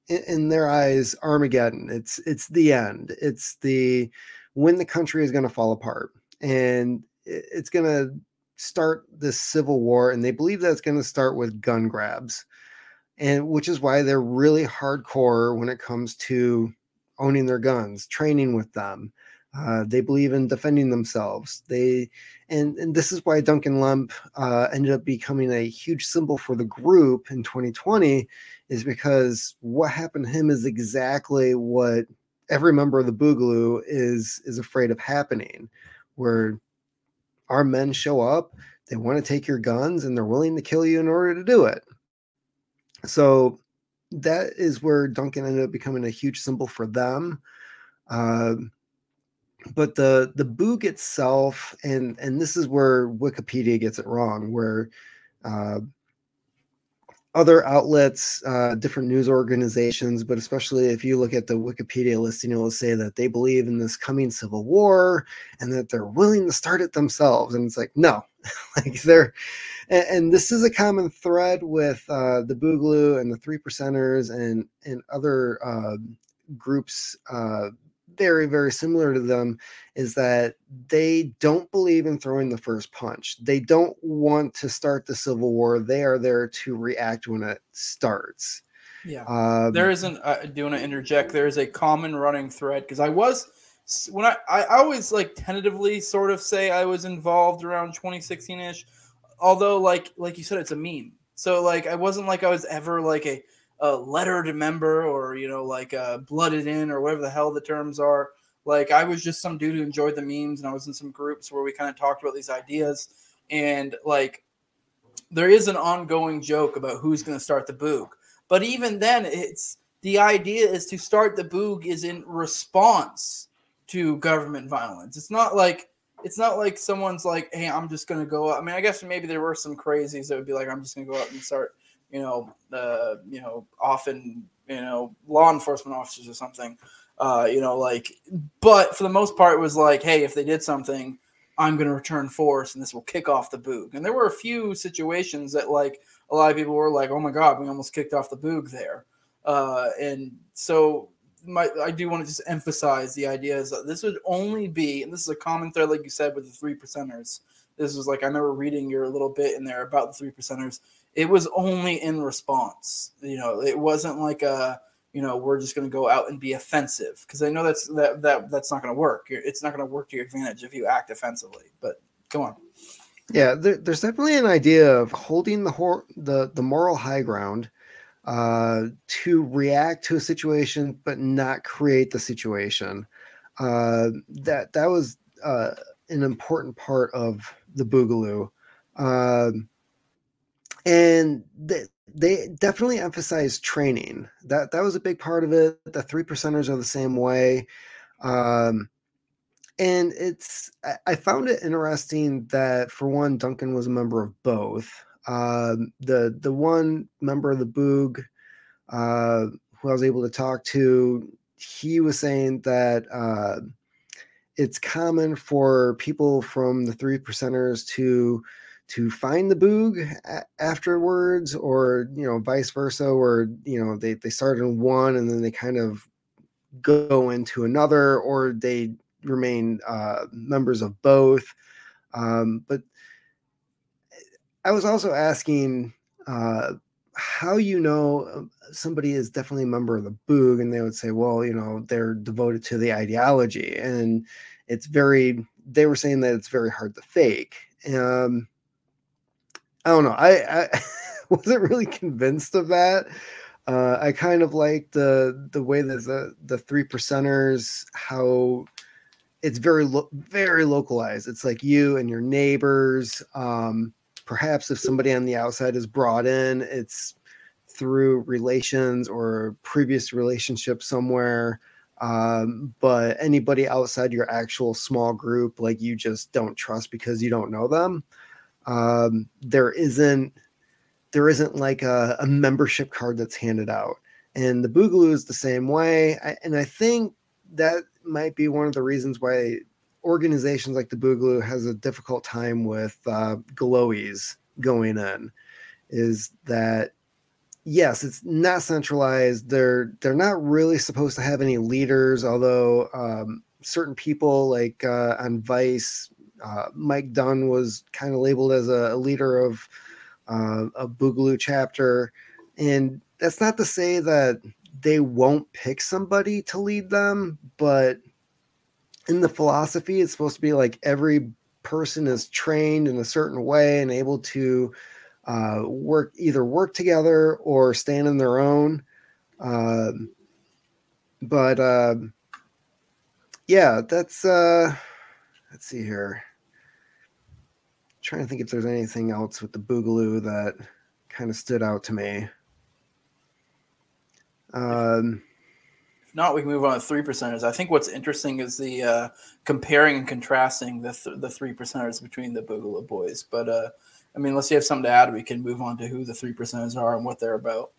in, their eyes Armageddon. It's it's the end. It's the when the country is going to fall apart and it's going to start this civil war and they believe that it's going to start with gun grabs and which is why they're really hardcore when it comes to owning their guns training with them uh, they believe in defending themselves. They and and this is why Duncan Lemp uh, ended up becoming a huge symbol for the group in 2020, is because what happened to him is exactly what every member of the Boogaloo is is afraid of happening, where our men show up, they want to take your guns, and they're willing to kill you in order to do it. So that is where Duncan ended up becoming a huge symbol for them. Uh, but the the boog itself and and this is where wikipedia gets it wrong where uh, other outlets uh, different news organizations but especially if you look at the wikipedia listing it will say that they believe in this coming civil war and that they're willing to start it themselves and it's like no like they're and, and, this is a common thread with uh, the boogaloo and the three percenters and and other uh, groups uh, very, very similar to them is that they don't believe in throwing the first punch. They don't want to start the Civil War. They are there to react when it starts. Yeah. Um, there isn't, uh, do you want to interject? There is a common running thread because I was, when I, I always like tentatively sort of say I was involved around 2016 ish, although like, like you said, it's a meme. So like, I wasn't like I was ever like a, a lettered member or you know like uh, blooded in or whatever the hell the terms are. Like I was just some dude who enjoyed the memes, and I was in some groups where we kind of talked about these ideas, and like there is an ongoing joke about who's going to start the boog. But even then, it's the idea is to start the boog is in response to government violence. It's not like it's not like someone's like, hey, I'm just going to go. Up. I mean, I guess maybe there were some crazies that would be like, I'm just going to go out and start you know, uh, you know, often, you know, law enforcement officers or something, uh, you know, like, but for the most part, it was like, hey, if they did something, I'm going to return force and this will kick off the boog. And there were a few situations that, like, a lot of people were like, oh my God, we almost kicked off the boog there. Uh, and so my, I do want to just emphasize the idea is that this would only be, and this is a common thread, like you said, with the three percenters. This was like, I remember reading your little bit in there about the three percenters it was only in response. You know, it wasn't like a you know we're just going to go out and be offensive because I know that's that that that's not going to work. It's not going to work to your advantage if you act offensively. But come on. Yeah, there, there's definitely an idea of holding the hor- the the moral high ground uh, to react to a situation, but not create the situation. Uh, that that was uh, an important part of the Boogaloo. Um, and they, they definitely emphasize training. That that was a big part of it. The three percenters are the same way. Um, and it's I found it interesting that for one, Duncan was a member of both. Um, the the one member of the Boog uh, who I was able to talk to, he was saying that uh, it's common for people from the three percenters to to find the boog a- afterwards or you know vice versa or you know they, they start in one and then they kind of go into another or they remain uh, members of both. Um, but i was also asking uh, how you know um, somebody is definitely a member of the boog and they would say well you know they're devoted to the ideology and it's very they were saying that it's very hard to fake. Um, I don't know. I, I wasn't really convinced of that. Uh, I kind of like the the way that the the three percenters how it's very lo- very localized. It's like you and your neighbors. Um, perhaps if somebody on the outside is brought in, it's through relations or previous relationship somewhere. Um, but anybody outside your actual small group, like you just don't trust because you don't know them um, there isn't there isn't like a, a, membership card that's handed out. And the boogaloo is the same way. I, and i think that might be one of the reasons why organizations like the boogaloo has a difficult time with uh, glowies going in is that yes it's not centralized. They're they're not really supposed to have any leaders although um, certain people like uh, on vice uh, Mike Dunn was kind of labeled as a, a leader of uh, a Boogaloo chapter, and that's not to say that they won't pick somebody to lead them, but in the philosophy, it's supposed to be like every person is trained in a certain way and able to uh, work either work together or stand on their own. Um, but uh, yeah, that's uh, let's see here trying to think if there's anything else with the Boogaloo that kind of stood out to me. Um, if not, we can move on to three percenters. I think what's interesting is the uh, comparing and contrasting the th- the three percenters between the Boogaloo boys. But uh, I mean, unless you have something to add, we can move on to who the three percenters are and what they're about.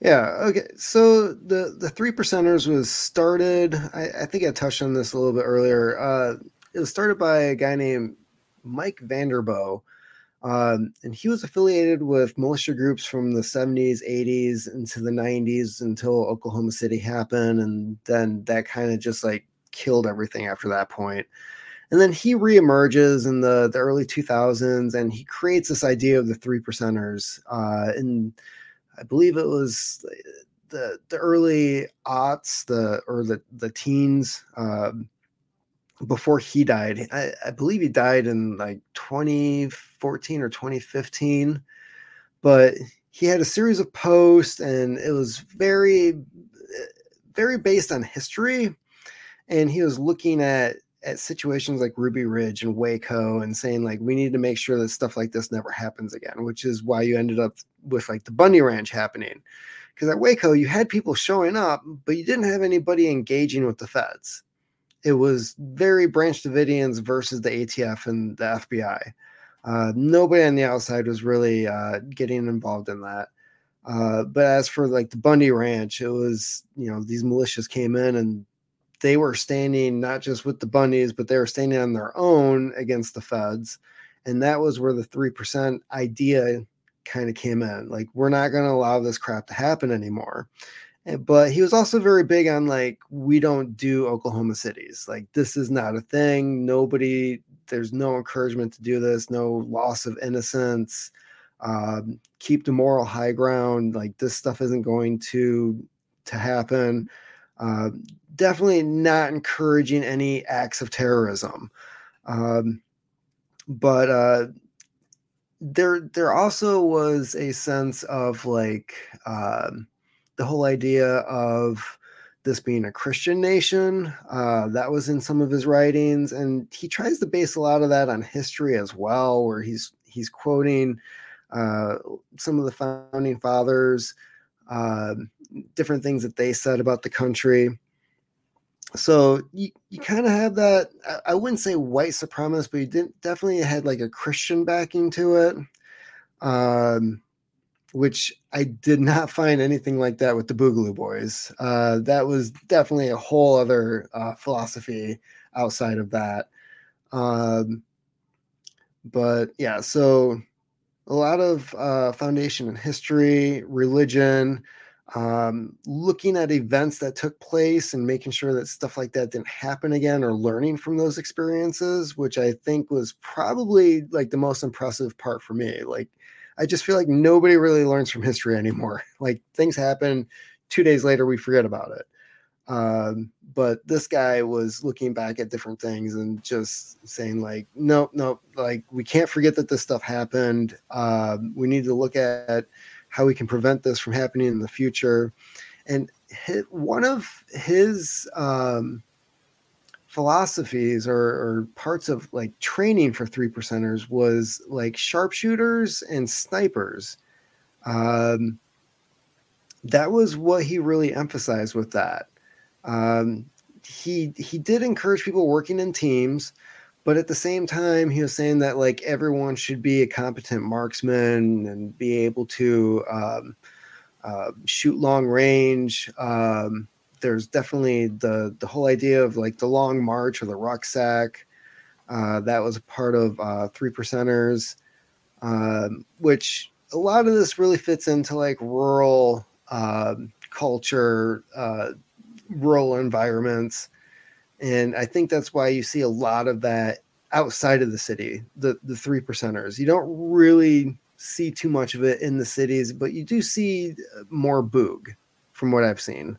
Yeah. Okay. So the the three percenters was started. I, I think I touched on this a little bit earlier. Uh, it was started by a guy named Mike Vanderboegh. Um, and he was affiliated with militia groups from the 70s, 80s into the 90s until Oklahoma City happened. And then that kind of just like killed everything after that point. And then he reemerges in the, the early 2000s and he creates this idea of the three percenters. Uh, and I believe it was the, the early aughts, the, or the, the teens. Um, before he died. I, I, believe he died in like 2014 or 2015, but he had a series of posts and it was very, very based on history. And he was looking at at situations like Ruby Ridge and Waco and saying like we need to make sure that stuff like this never happens again, which is why you ended up with like the Bundy Ranch happening. Because at Waco you had people showing up, but you didn't have anybody engaging with the feds it was very Branch Davidians versus the ATF and the FBI. Uh, nobody on the outside was really uh, getting involved in that. Uh, but as for like the Bundy Ranch, it was you know these militias came in and they were standing not just with the Bundys, but they were standing on their own against the feds, and that was where the three percent idea kind of came in. Like we're not going to allow this crap to happen anymore. Eh, but he was also very big on like we don't do Oklahoma cities. Like this is not a thing. Nobody there's no encouragement to do this, no loss of innocence. Um, keep the moral high ground. Like this stuff isn't going to to happen. Uh, definitely not encouraging any acts of terrorism. Um, but uh, there there also was a sense of like um, the whole idea of this being a Christian nation. Uh, that was in some of his writings, and he tries to base a lot of that on history as well, where he's he's quoting uh, some of the founding fathers, uh, different things that they said about the country. So you, you kind of have that. I, wouldn't say white supremacist, but you didn't definitely had like a Christian backing to it. Um, which I did not find anything like that with the Boogaloo Boys. Uh, that was definitely a whole other uh, philosophy outside of that. Um, but yeah, so a lot of uh, foundation in history, religion, um, looking at events that took place and making sure that stuff like that didn't happen again or learning from those experiences, which I think was probably like the most impressive part for me. Like, I just feel like nobody really learns from history anymore. Like things happen, two days later we forget about it. Um, but this guy was looking back at different things and just saying like, nope, nope, like we can't forget that this stuff happened. Um, we need to look at how we can prevent this from happening in the future. And his, one of his um, philosophies or, or parts of like training for three percenters was like sharpshooters and snipers. Um, that was what he really emphasized with that. Um, he he did encourage people working in teams, but at the same time, he was saying that like everyone should be a competent marksman and be able to um, uh, shoot long range. Um, there's definitely the the whole idea of like the long march or the rucksack. Uh, that was a part of uh, three percenters, um, which a lot of this really fits into like rural um, culture, uh, rural environments, and I think that's why you see a lot of that outside of the city. The the three percenters, you don't really see too much of it in the cities, but you do see more boog from what I've seen.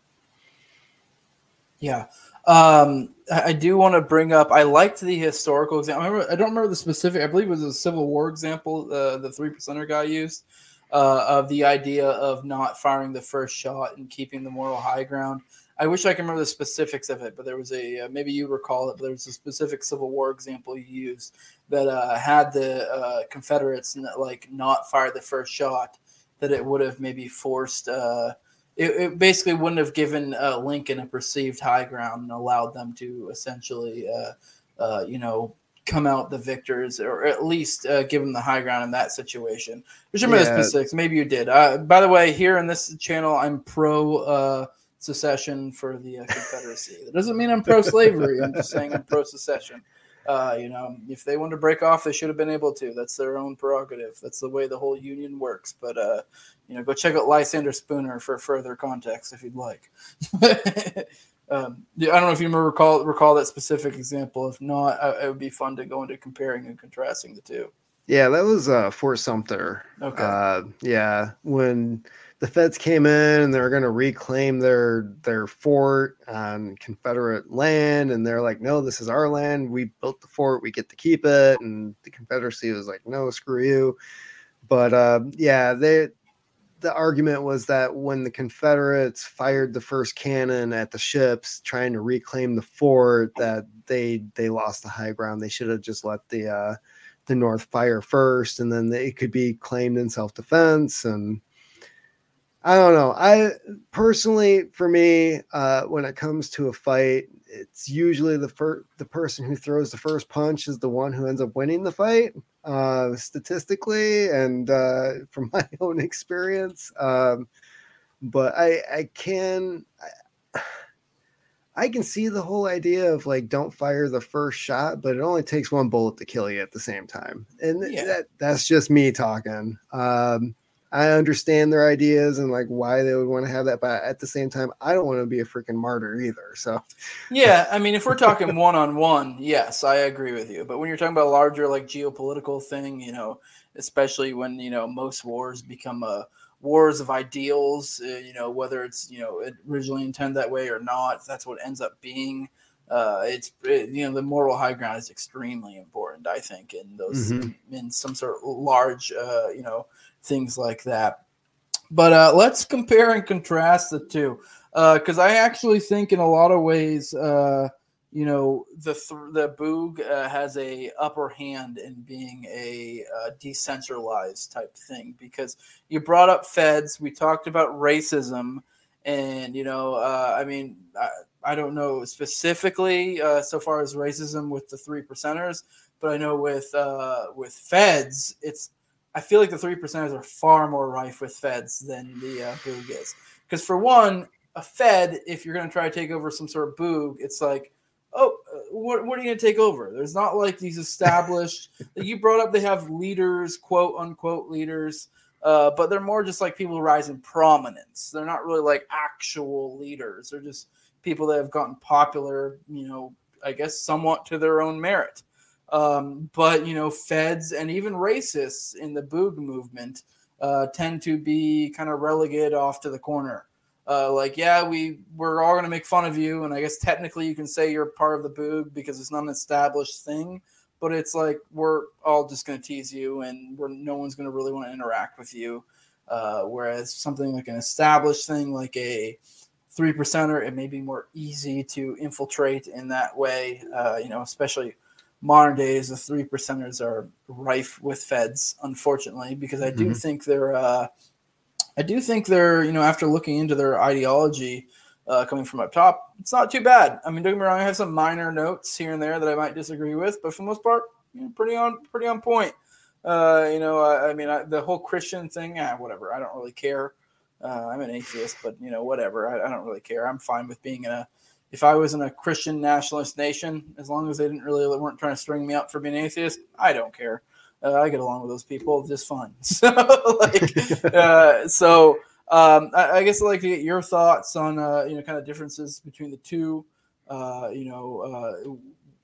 Yeah. Um, I do want to bring up. I liked the historical example. I, remember, I don't remember the specific. I believe it was a Civil War example. Uh, the three percenter guy used uh, of the idea of not firing the first shot and keeping the moral high ground. I wish I could remember the specifics of it, but there was a uh, maybe you recall it. But there was a specific Civil War example you used that uh, had the uh, Confederates like not fire the first shot, that it would have maybe forced uh, it, it basically wouldn't have given uh, Lincoln a perceived high ground and allowed them to essentially, uh, uh, you know, come out the victors or at least uh, give them the high ground in that situation. Which remember yeah. the specifics. Maybe you did. Uh, by the way, here in this channel, I'm pro uh, secession for the Confederacy. That doesn't mean I'm pro slavery. I'm just saying I'm pro secession. Uh, you know, if they wanted to break off, they should have been able to. That's their own prerogative. That's the way the whole union works. But uh, you know, go check out Lysander Spooner for further context if you'd like. um, yeah, I don't know if you remember recall recall that specific example. If not, uh, it would be fun to go into comparing and contrasting the two. Yeah, that was uh, Fort Sumter. Okay. Uh, yeah, when the feds came in and they're going to reclaim their their fort on Confederate land, and they're like, "No, this is our land. We built the fort. We get to keep it." And the Confederacy was like, "No, screw you." But uh, yeah, they the argument was that when the Confederates fired the first cannon at the ships trying to reclaim the fort, that they they lost the high ground. They should have just let the uh, the North fire first, and then it could be claimed in self defense and I don't know. I personally, for me, uh, when it comes to a fight, it's usually the first the person who throws the first punch is the one who ends up winning the fight, uh, statistically and uh, from my own experience. Um, but I I can I, I can see the whole idea of like don't fire the first shot, but it only takes one bullet to kill you at the same time, and yeah. that that's just me talking. Um, I understand their ideas and like why they would want to have that, but at the same time, I don't want to be a freaking martyr either. So, yeah, I mean, if we're talking one on one, yes, I agree with you. But when you're talking about a larger like geopolitical thing, you know, especially when you know most wars become a uh, wars of ideals, uh, you know, whether it's you know originally intended that way or not, that's what ends up being. Uh, it's it, you know the moral high ground is extremely important, I think, in those mm-hmm. in some sort of large, uh, you know things like that. But uh, let's compare and contrast the two. because uh, I actually think in a lot of ways, uh, you know, the th- the Boog uh, has a upper hand in being a uh, decentralized type thing because you brought up feds, we talked about racism, and you know, uh, I mean, I, I, don't know specifically uh, so far as racism with the three percenters, but I know with uh, with feds, it's I feel like the three percenters are far more rife with feds than the uh, Boog is because for one, a Fed, if you're going to try to take over some sort of Boog, it's like oh, uh, what, what are you going to take over? There's not like these established, like you brought up, they have leaders, quote unquote leaders, uh, but they're more just like people who rise in prominence. They're not really like actual leaders. They're just people that have gotten popular, you know, I guess somewhat to their own merit. Um, but, you know, feds and even racists in the Boog movement uh, tend to be kind of relegated off to the corner uh, like, yeah, we we're all gonna make fun of you, and I guess technically you can say you're part of the boog because it's not an established thing, but it's like we're all just gonna tease you, and we're no one's gonna really want to interact with you. Uh, whereas something like an established thing, like a three percenter, it may be more easy to infiltrate in that way. Uh, you know, especially modern days, the three percenters are rife with feds, unfortunately, because I do mm-hmm. think they're uh, I do think they're, you know, after looking into their ideology uh, coming from up top, it's not too bad. I mean, don't get me wrong, I have some minor notes here and there that I might disagree with, but for the most part, you know, pretty on pretty on point. Uh, you know, I, I mean, I, the whole Christian thing, ah, whatever. I don't really care. Uh, I'm an atheist, but you know, whatever. I, I, don't really care. I'm fine with being in a. If I was in a Christian nationalist nation, as long as they didn't really weren't trying to string me up for being atheist, I don't care uh, I get along with those people just fine. So, like, uh, so um, I, I, guess I'd like to get your thoughts on, uh, you know, kind of differences between the two. Uh, you know, uh,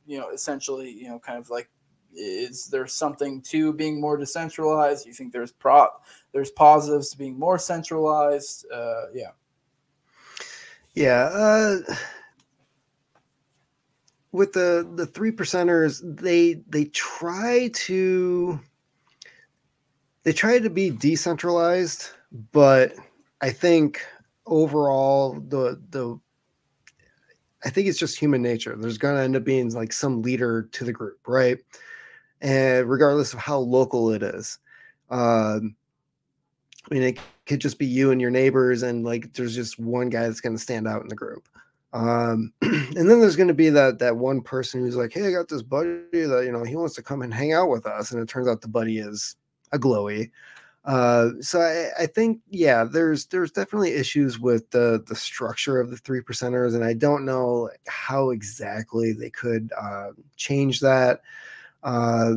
you know, essentially, you know, kind of like, is there something to being more decentralized? You think there's prop, there's positives to being more centralized? Uh, yeah. Yeah with the the three percenters, they they try to they try to be decentralized, but I think overall the the I think it's just human nature. There's going to end up being like some leader to the group, right? And regardless of how local it is, um, I mean, it could just be you and your neighbors, and like there's just one guy that's going to stand out in the group. Um, and then there's going to be that that one person who's like, "Hey, I got this buddy that you know he wants to come and hang out with us," and it turns out the buddy is a glowy. Uh, so I, I, think yeah, there's there's definitely issues with the the structure of the three percenters, and I don't know how exactly they could uh, change that. Uh,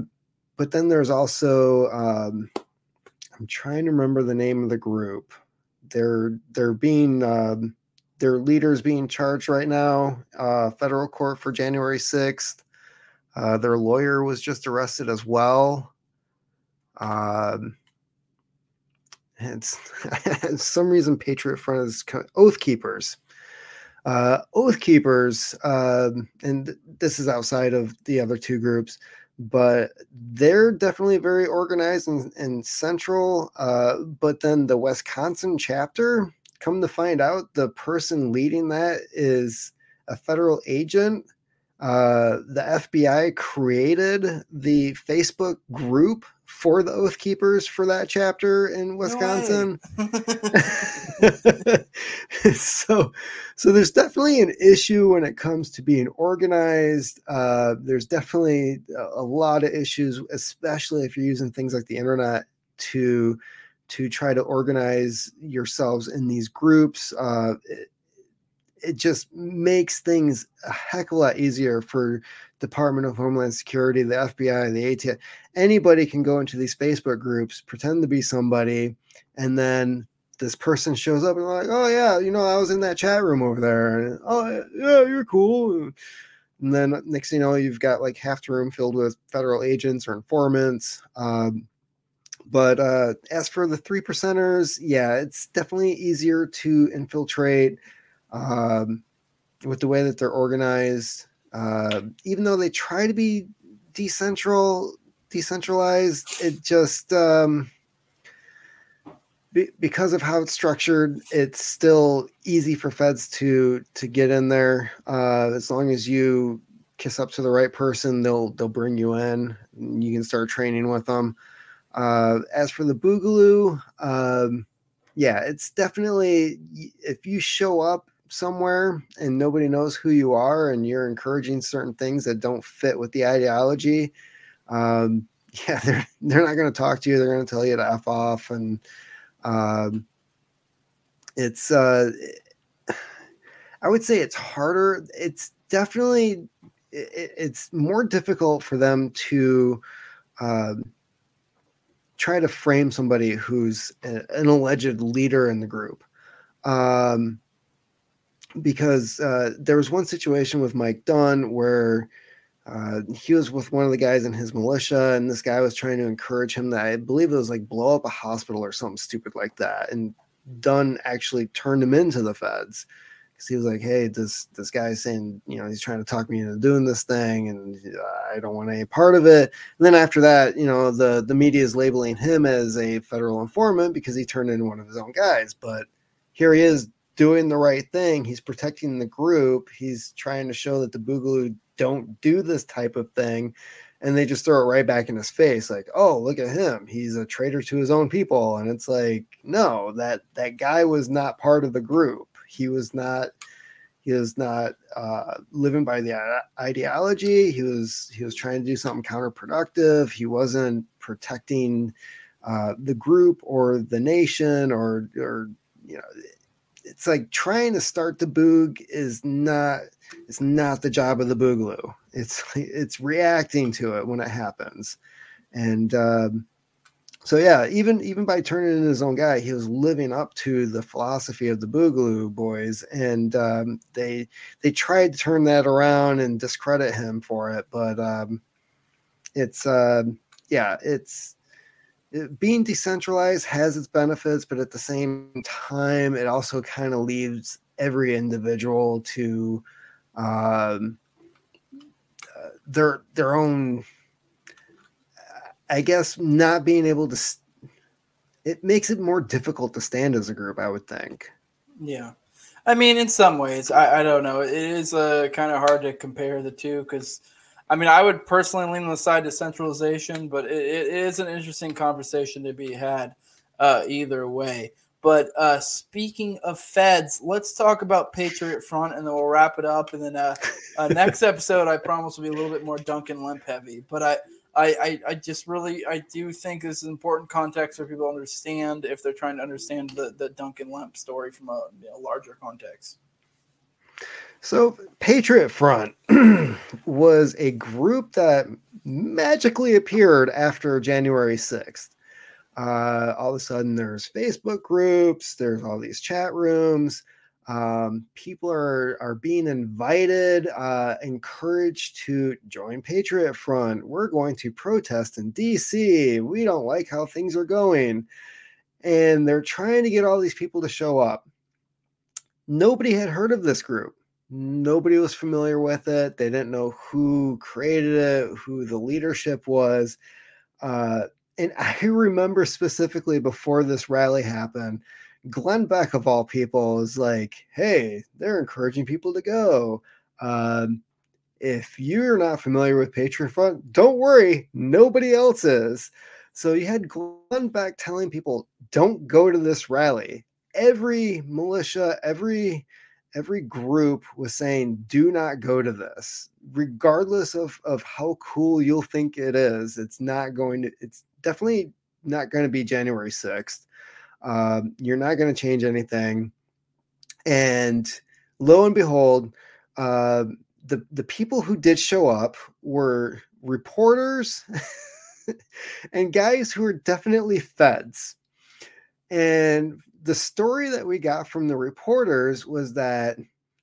but then there's also um, I'm trying to remember the name of the group. They're they're being um, their leaders being charged right now, uh, federal court for January 6th. Uh, their lawyer was just arrested as well. Um, it's some reason Patriot Front is Oath Keepers. Uh, Oath Keepers, um, and this is outside of the other two groups, but they're definitely very organized and, and central. Uh, but then the Wisconsin chapter, come to find out, the person leading that is a federal agent. Uh, the FBI created the Facebook group for the Oath Keepers for that chapter in Wisconsin. No so, so there's definitely an issue when it comes to being organized. Uh, there's definitely a, a lot of issues, especially if you're using things like the internet to to try to organize yourselves in these groups. Uh, it, it, just makes things a heck of a lot easier for Department of Homeland Security, the FBI, the ATF. Anybody can go into these Facebook groups, pretend to be somebody, and then this person shows up and like, oh yeah, you know, I was in that chat room over there. And, oh yeah, you're cool. And then next thing you know, you've got like half the room filled with federal agents or informants. Um, but uh, as for the three percenters, yeah, it's definitely easier to infiltrate um, with the way that they're organized. Uh, even though they try to be decentral, decentralized, it just um, be, because of how it's structured, it's still easy for feds to to get in there. Uh, as long as you kiss up to the right person, they'll they'll bring you in. you can start training with them. Uh, as for the Boogaloo, um, yeah, it's definitely if you show up somewhere and nobody knows who you are and you're encouraging certain things that don't fit with the ideology, um, yeah, they're they're not going to talk to you. They're going to tell you to f off, and um, it's uh, I would say it's harder. It's definitely it, it's more difficult for them to um, try to frame somebody who's a, an alleged leader in the group. Um, because uh, there was one situation with Mike Dunn where uh, he was with one of the guys in his militia, and this guy was trying to encourage him that I believe it was like blow up a hospital or something stupid like that. And Dunn actually turned him into the feds because he was like, "Hey, this this guy's saying, you know, he's trying to talk me into doing this thing, and I don't want any part of it." And then after that, you know, the the media is labeling him as a federal informant because he turned into one of his own guys. But here he is doing the right thing. He's protecting the group. He's trying to show that the Boogaloo don't do this type of thing. And they just throw it right back in his face, like, "Oh, look at him! He's a traitor to his own people." And it's like, no, that that guy was not part of the group. He was not. He was not uh, living by the ideology. He was he was trying to do something counterproductive. He wasn't protecting uh, the group or the nation or or you know it's like trying to start the boog is not it's not the job of the boogaloo. It's it's reacting to it when it happens, and um, so yeah, even even by turning in his own guy, he was living up to the philosophy of the Boogaloo boys, and um, they they tried to turn that around and discredit him for it, but um, it's uh, yeah, it's being decentralized has its benefits, but at the same time, it also kind of leaves every individual to um, uh, their their own. I guess not being able to. It makes it more difficult to stand as a group. I would think. Yeah, I mean, in some ways, I, I don't know. It is uh, kind of hard to compare the two because I mean, I would personally lean on the side to centralization, but it, it is an interesting conversation to be had uh, either way. But uh, speaking of feds, let's talk about Patriot Front, and then we'll wrap it up. And then uh, uh, next episode, I promise, will be a little bit more Duncan Lemp heavy. But I, I, I, just really, I do think this is important context for people to understand if they're trying to understand the, the Duncan Lemp story from a you know, larger context. So, Patriot Front was a group that magically appeared after January 6th. Uh, all of a sudden, there's Facebook groups, there's all these chat rooms. Um, people are, are being invited, uh, encouraged to join Patriot Front. We're going to protest in DC. We don't like how things are going. And they're trying to get all these people to show up. Nobody had heard of this group nobody was familiar with it. They didn't know who created it, who the leadership was. Uh, and I remember specifically before this rally happened, Glenn Beck, of all people, is like, hey, they're encouraging people to go. Um, if you're not familiar with Patriot Front, don't worry, nobody else is. So you had Glenn Beck telling people, don't go to this rally. Every militia, every every group was saying do not go to this regardless of of how cool you'll think it is it's not going to it's definitely not going to be january 6th um, you're not going to change anything. And lo and behold uh, the the people who did show up were reporters and guys who are definitely feds. And the story that we got from the reporters was that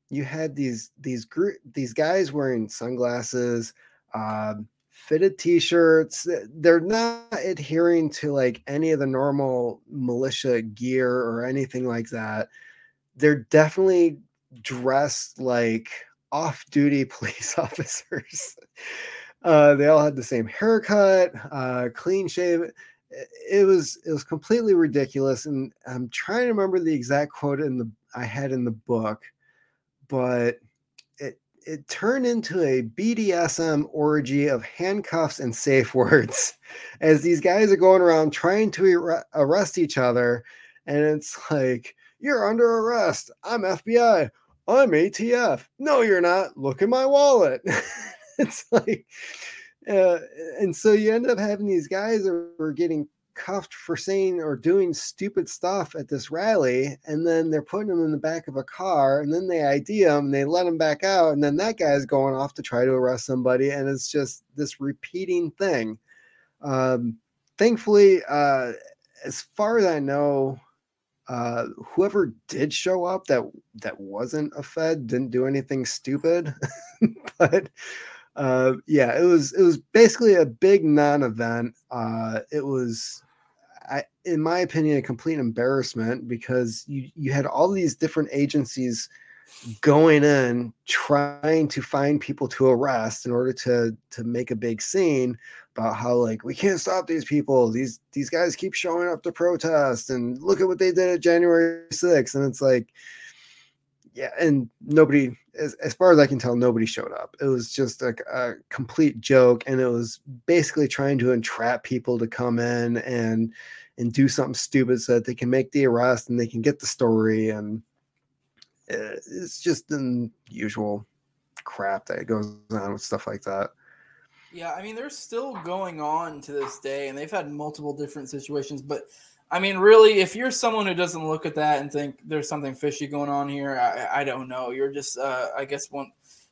you had these these group these guys wearing sunglasses um, fitted t-shirts they're not adhering to like any of the normal militia gear or anything like that. They're definitely dressed like off-duty police officers. Uh, they all had the same haircut uh, clean shave. It was it was completely ridiculous and i'm trying to remember the exact quote in the i had in the book but it turned into a bdsm orgy of handcuffs and safe words as these guys are going around trying to arrest each other. And it's like you're under arrest. I'm fbi i'm atf no you're not. Look in my wallet. It's like uh, and so you end up having these guys that are getting cuffed for saying or doing stupid stuff at this rally, and then they're putting them in the back of a car, and then they ID them, they let them back out, and then that guy's going off to try to arrest somebody, and it's just this repeating thing. Um, thankfully, uh, as far as I know, uh, whoever did show up that that wasn't a Fed didn't do anything stupid, but uh, yeah, it was it was basically a big non-event. Uh, it was, I, in my opinion, a complete embarrassment because you you had all these different agencies going in trying to find people to arrest in order to to make a big scene about how like we can't stop these people. These these guys keep showing up to protest and look at what they did at January 6th and it's like yeah, and nobody, as, as far as I can tell, nobody showed up. It was just a, a complete joke, and it was basically trying to entrap people to come in and and do something stupid so that they can make the arrest and they can get the story, and uh, it's just the usual crap that goes on with stuff like that. Yeah, I mean, they're still going on to this day, and they've had multiple different situations, but I mean, really, if you're someone who doesn't look at that and think there's something fishy going on here, I, I don't know. You're just, uh, I guess, one,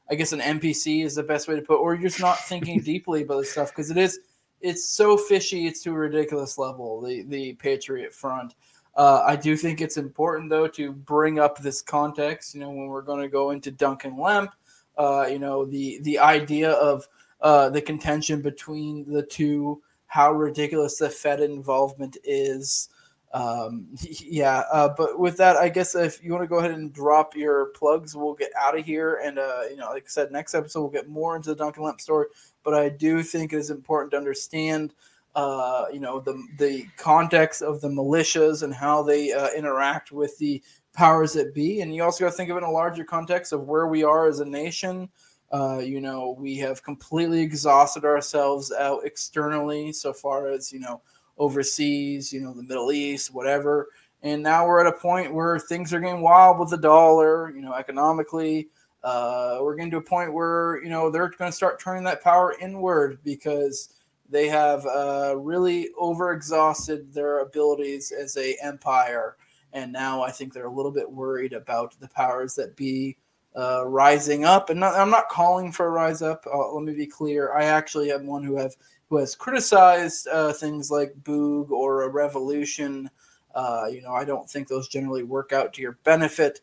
I guess, an NPC is the best way to put, or you're just not thinking deeply about this stuff because it is, it's so fishy, it's to a ridiculous level. The the Patriot Front. Uh, I do think it's important though to bring up this context. You know, when we're going to go into Duncan Lemp, uh, you know, the the idea of uh, the contention between the two how ridiculous the Fed involvement is. Um, yeah, uh, but with that, I guess if you want to go ahead and drop your plugs, we'll get out of here. And uh, you know, like I said, next episode we'll get more into the Duncan Lemp story. But I do think it is important to understand, uh, you know, the the context of the militias and how they uh, interact with the powers that be. And you also got to think of it in a larger context of where we are as a nation. Uh, you know, we have completely exhausted ourselves out externally so far as, you know, overseas, you know, the Middle East, whatever. And now we're at a point where things are getting wild with the dollar, you know, economically. Uh, we're getting to a point where, you know, they're going to start turning that power inward because they have uh, really overexhausted their abilities as a empire. And now I think they're a little bit worried about the powers that be uh, rising up. And not, I'm not calling for a rise up. Uh, let me be clear. I actually am one who have who has criticized uh, things like Boog or a revolution. Uh, you know, I don't think those generally work out to your benefit,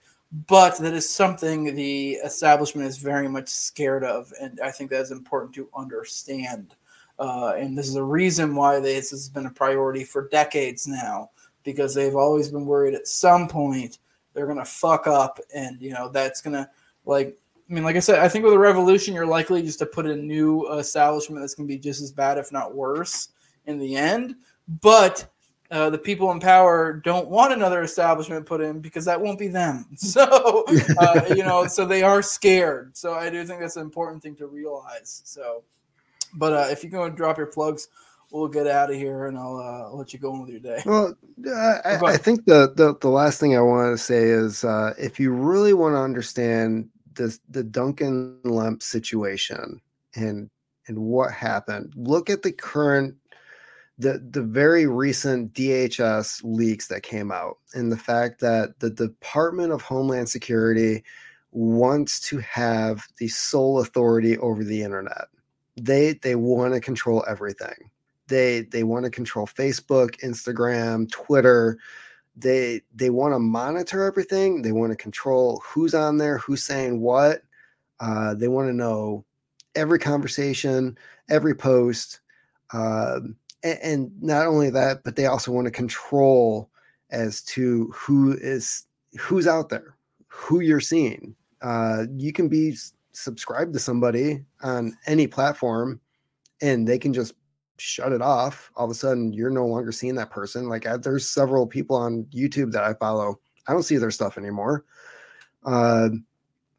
but that is something the establishment is very much scared of, and I think that is important to understand. Uh, and this is a reason why this has been a priority for decades now, because they've always been worried at some point they're gonna fuck up, and you know that's gonna like, I mean, like I said, I think with a revolution, you're likely just to put a new establishment that's going to be just as bad, if not worse, in the end. But uh, the people in power don't want another establishment put in because that won't be them. So, uh, you know, so they are scared. So I do think that's an important thing to realize. So, but uh, if you go and drop your plugs, we'll get out of here and I'll, uh, let you go on with your day. Well, I, I, think the, the, the last thing I want to say is uh, if you really want to understand the the Duncan Lemp situation and and what happened, look at the current the the very recent DHS leaks that came out and the fact that the Department of Homeland Security wants to have the sole authority over the internet. They they want to control everything they they want to control Facebook, Instagram, Twitter. They they want to monitor everything. They want to control who's on there, who's saying what. Uh, they want to know every conversation, every post, um, and, and not only that, but they also want to control as to who is who's out there, who you're seeing. Uh, you can be subscribed to somebody on any platform, and they can just shut it off. All of a sudden, you're no longer seeing that person. Like I, there's several people on YouTube that I follow. I don't see their stuff anymore. Uh,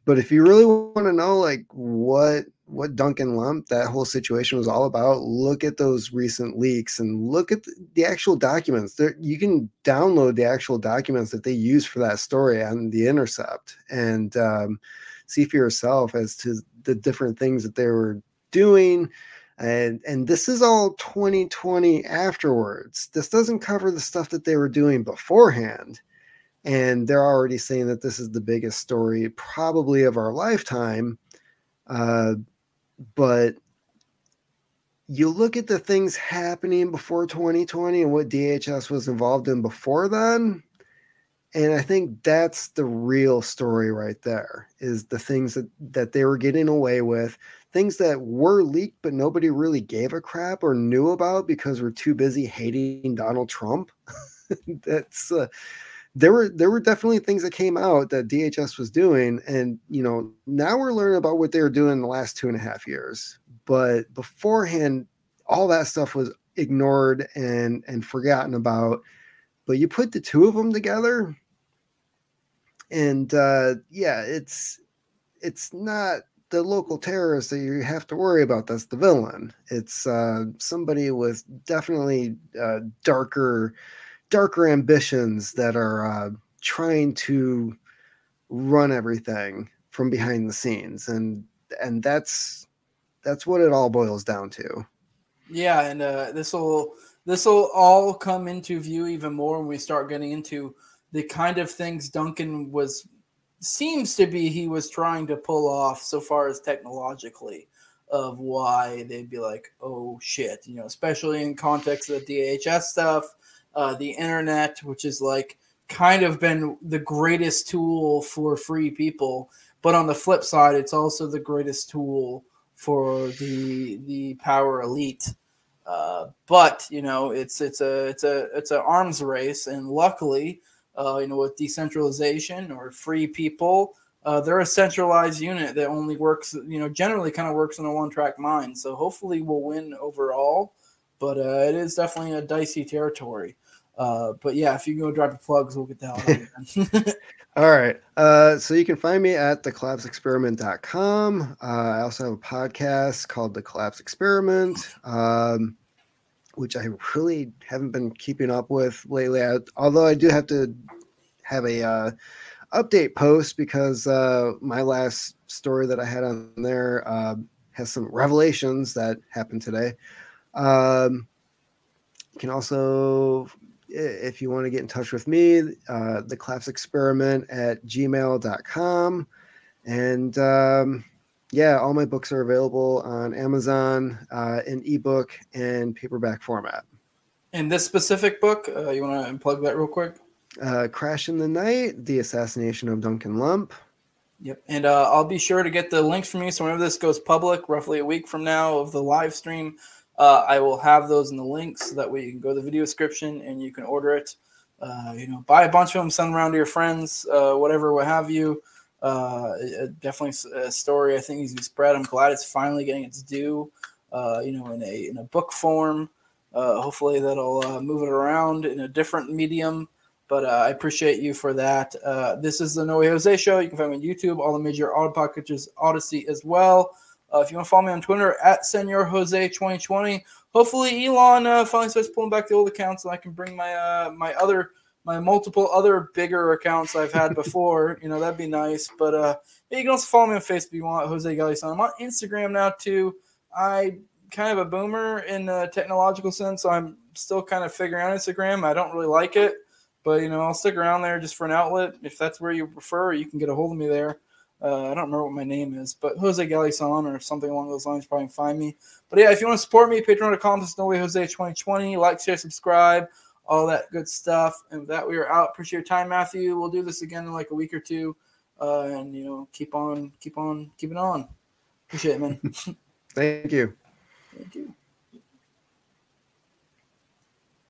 but if you really want to know like what what Duncan Lemp that whole situation was all about, look at those recent leaks and look at the, the actual documents. There, you can download the actual documents that they use for that story on the Intercept and um, see for yourself as to the different things that they were doing. And and this is all 2020 afterwards. This doesn't cover the stuff that they were doing beforehand and they're already saying that this is the biggest story probably of our lifetime uh, but you look at the things happening before 2020 and what DHS was involved in before then and I think that's the real story right there is the things that that they were getting away with things that were leaked but nobody really gave a crap or knew about because we're too busy hating Donald Trump that's uh, there were there were definitely things that came out that DHS was doing, and you know now we're learning about what they were doing in the last two and a half years. But beforehand, all that stuff was ignored and and forgotten about. But you put the two of them together, and uh, yeah, it's it's not the local terrorist that you have to worry about. That's the villain. It's uh, somebody with definitely uh, darker darker ambitions that are uh, trying to run everything from behind the scenes and and that's that's what it all boils down to yeah and uh, this will this will all come into view even more when we start getting into the kind of things duncan was seems to be he was trying to pull off so far as technologically of why they'd be like oh shit you know especially in context of the dhs stuff uh, the internet, which is like kind of been the greatest tool for free people. But on the flip side, it's also the greatest tool for the the power elite. Uh, but you know, it's it's a it's a it's an arms race, and luckily, uh, you know, with decentralization or free people, uh, they're a centralized unit that only works, you know, generally kind of works on a one track mind. So hopefully, we'll win overall. But uh, it is definitely a dicey territory. Uh, but yeah, if you go drop your plugs, we'll get the hell out of here. All right. Uh, so you can find me at thecollapseexperiment.com. Uh, I also have a podcast called The Collapse Experiment, um, which I really haven't been keeping up with lately. I, although I do have to have a uh, update post because uh, my last story that I had on there uh, has some revelations that happened today. Um, you can also if you want to get in touch with me, uh, the collapse experiment at gmail.com. And um, yeah, all my books are available on Amazon uh, in ebook and paperback format. And this specific book, uh, you want to plug that real quick? Uh, Crash in the Night, The Assassination of Duncan Lemp. Yep. And uh, I'll be sure to get the links from you. So whenever this goes public, roughly a week from now of the live stream, uh, I will have those in the links so that way you can go to the video description and you can order it. Uh, you know, buy a bunch of them, send them around to your friends, uh, whatever, what have you. Uh, definitely a story I think needs to spread. I'm glad it's finally getting its due. Uh, you know, in a in a book form. Uh, hopefully that'll move it around in a different medium. But I appreciate you for that. this is the No Way Jose show. You can find me on YouTube, all the major auto podcatchers, Odysee as well. Uh, if you want to follow me on Twitter at Senor Jose 2020, hopefully Elon uh, finally starts pulling back the old accounts and I can bring my uh, my other my multiple other bigger accounts I've had before. you know that'd be nice. But uh, you can also follow me on Facebook if you want Jose Galison. I'm on Instagram now too. I kind of a boomer in a technological sense, so I'm still kind of figuring out Instagram. I don't really like it, but you know I'll stick around there just for an outlet. If that's where you prefer, you can get a hold of me there. Uh, I don't remember what my name is, but Jose Galison or something along those lines. Probably find me. But yeah, if you want to support me, patreon.com slash no way Jose 2020. Like, share, subscribe, all that good stuff. And with that, we are out. Appreciate your time, Matthew. We'll do this again in like a week or two. Uh, and you know, keep on, keep on, keep it on. Appreciate it, man. Thank you. Thank you.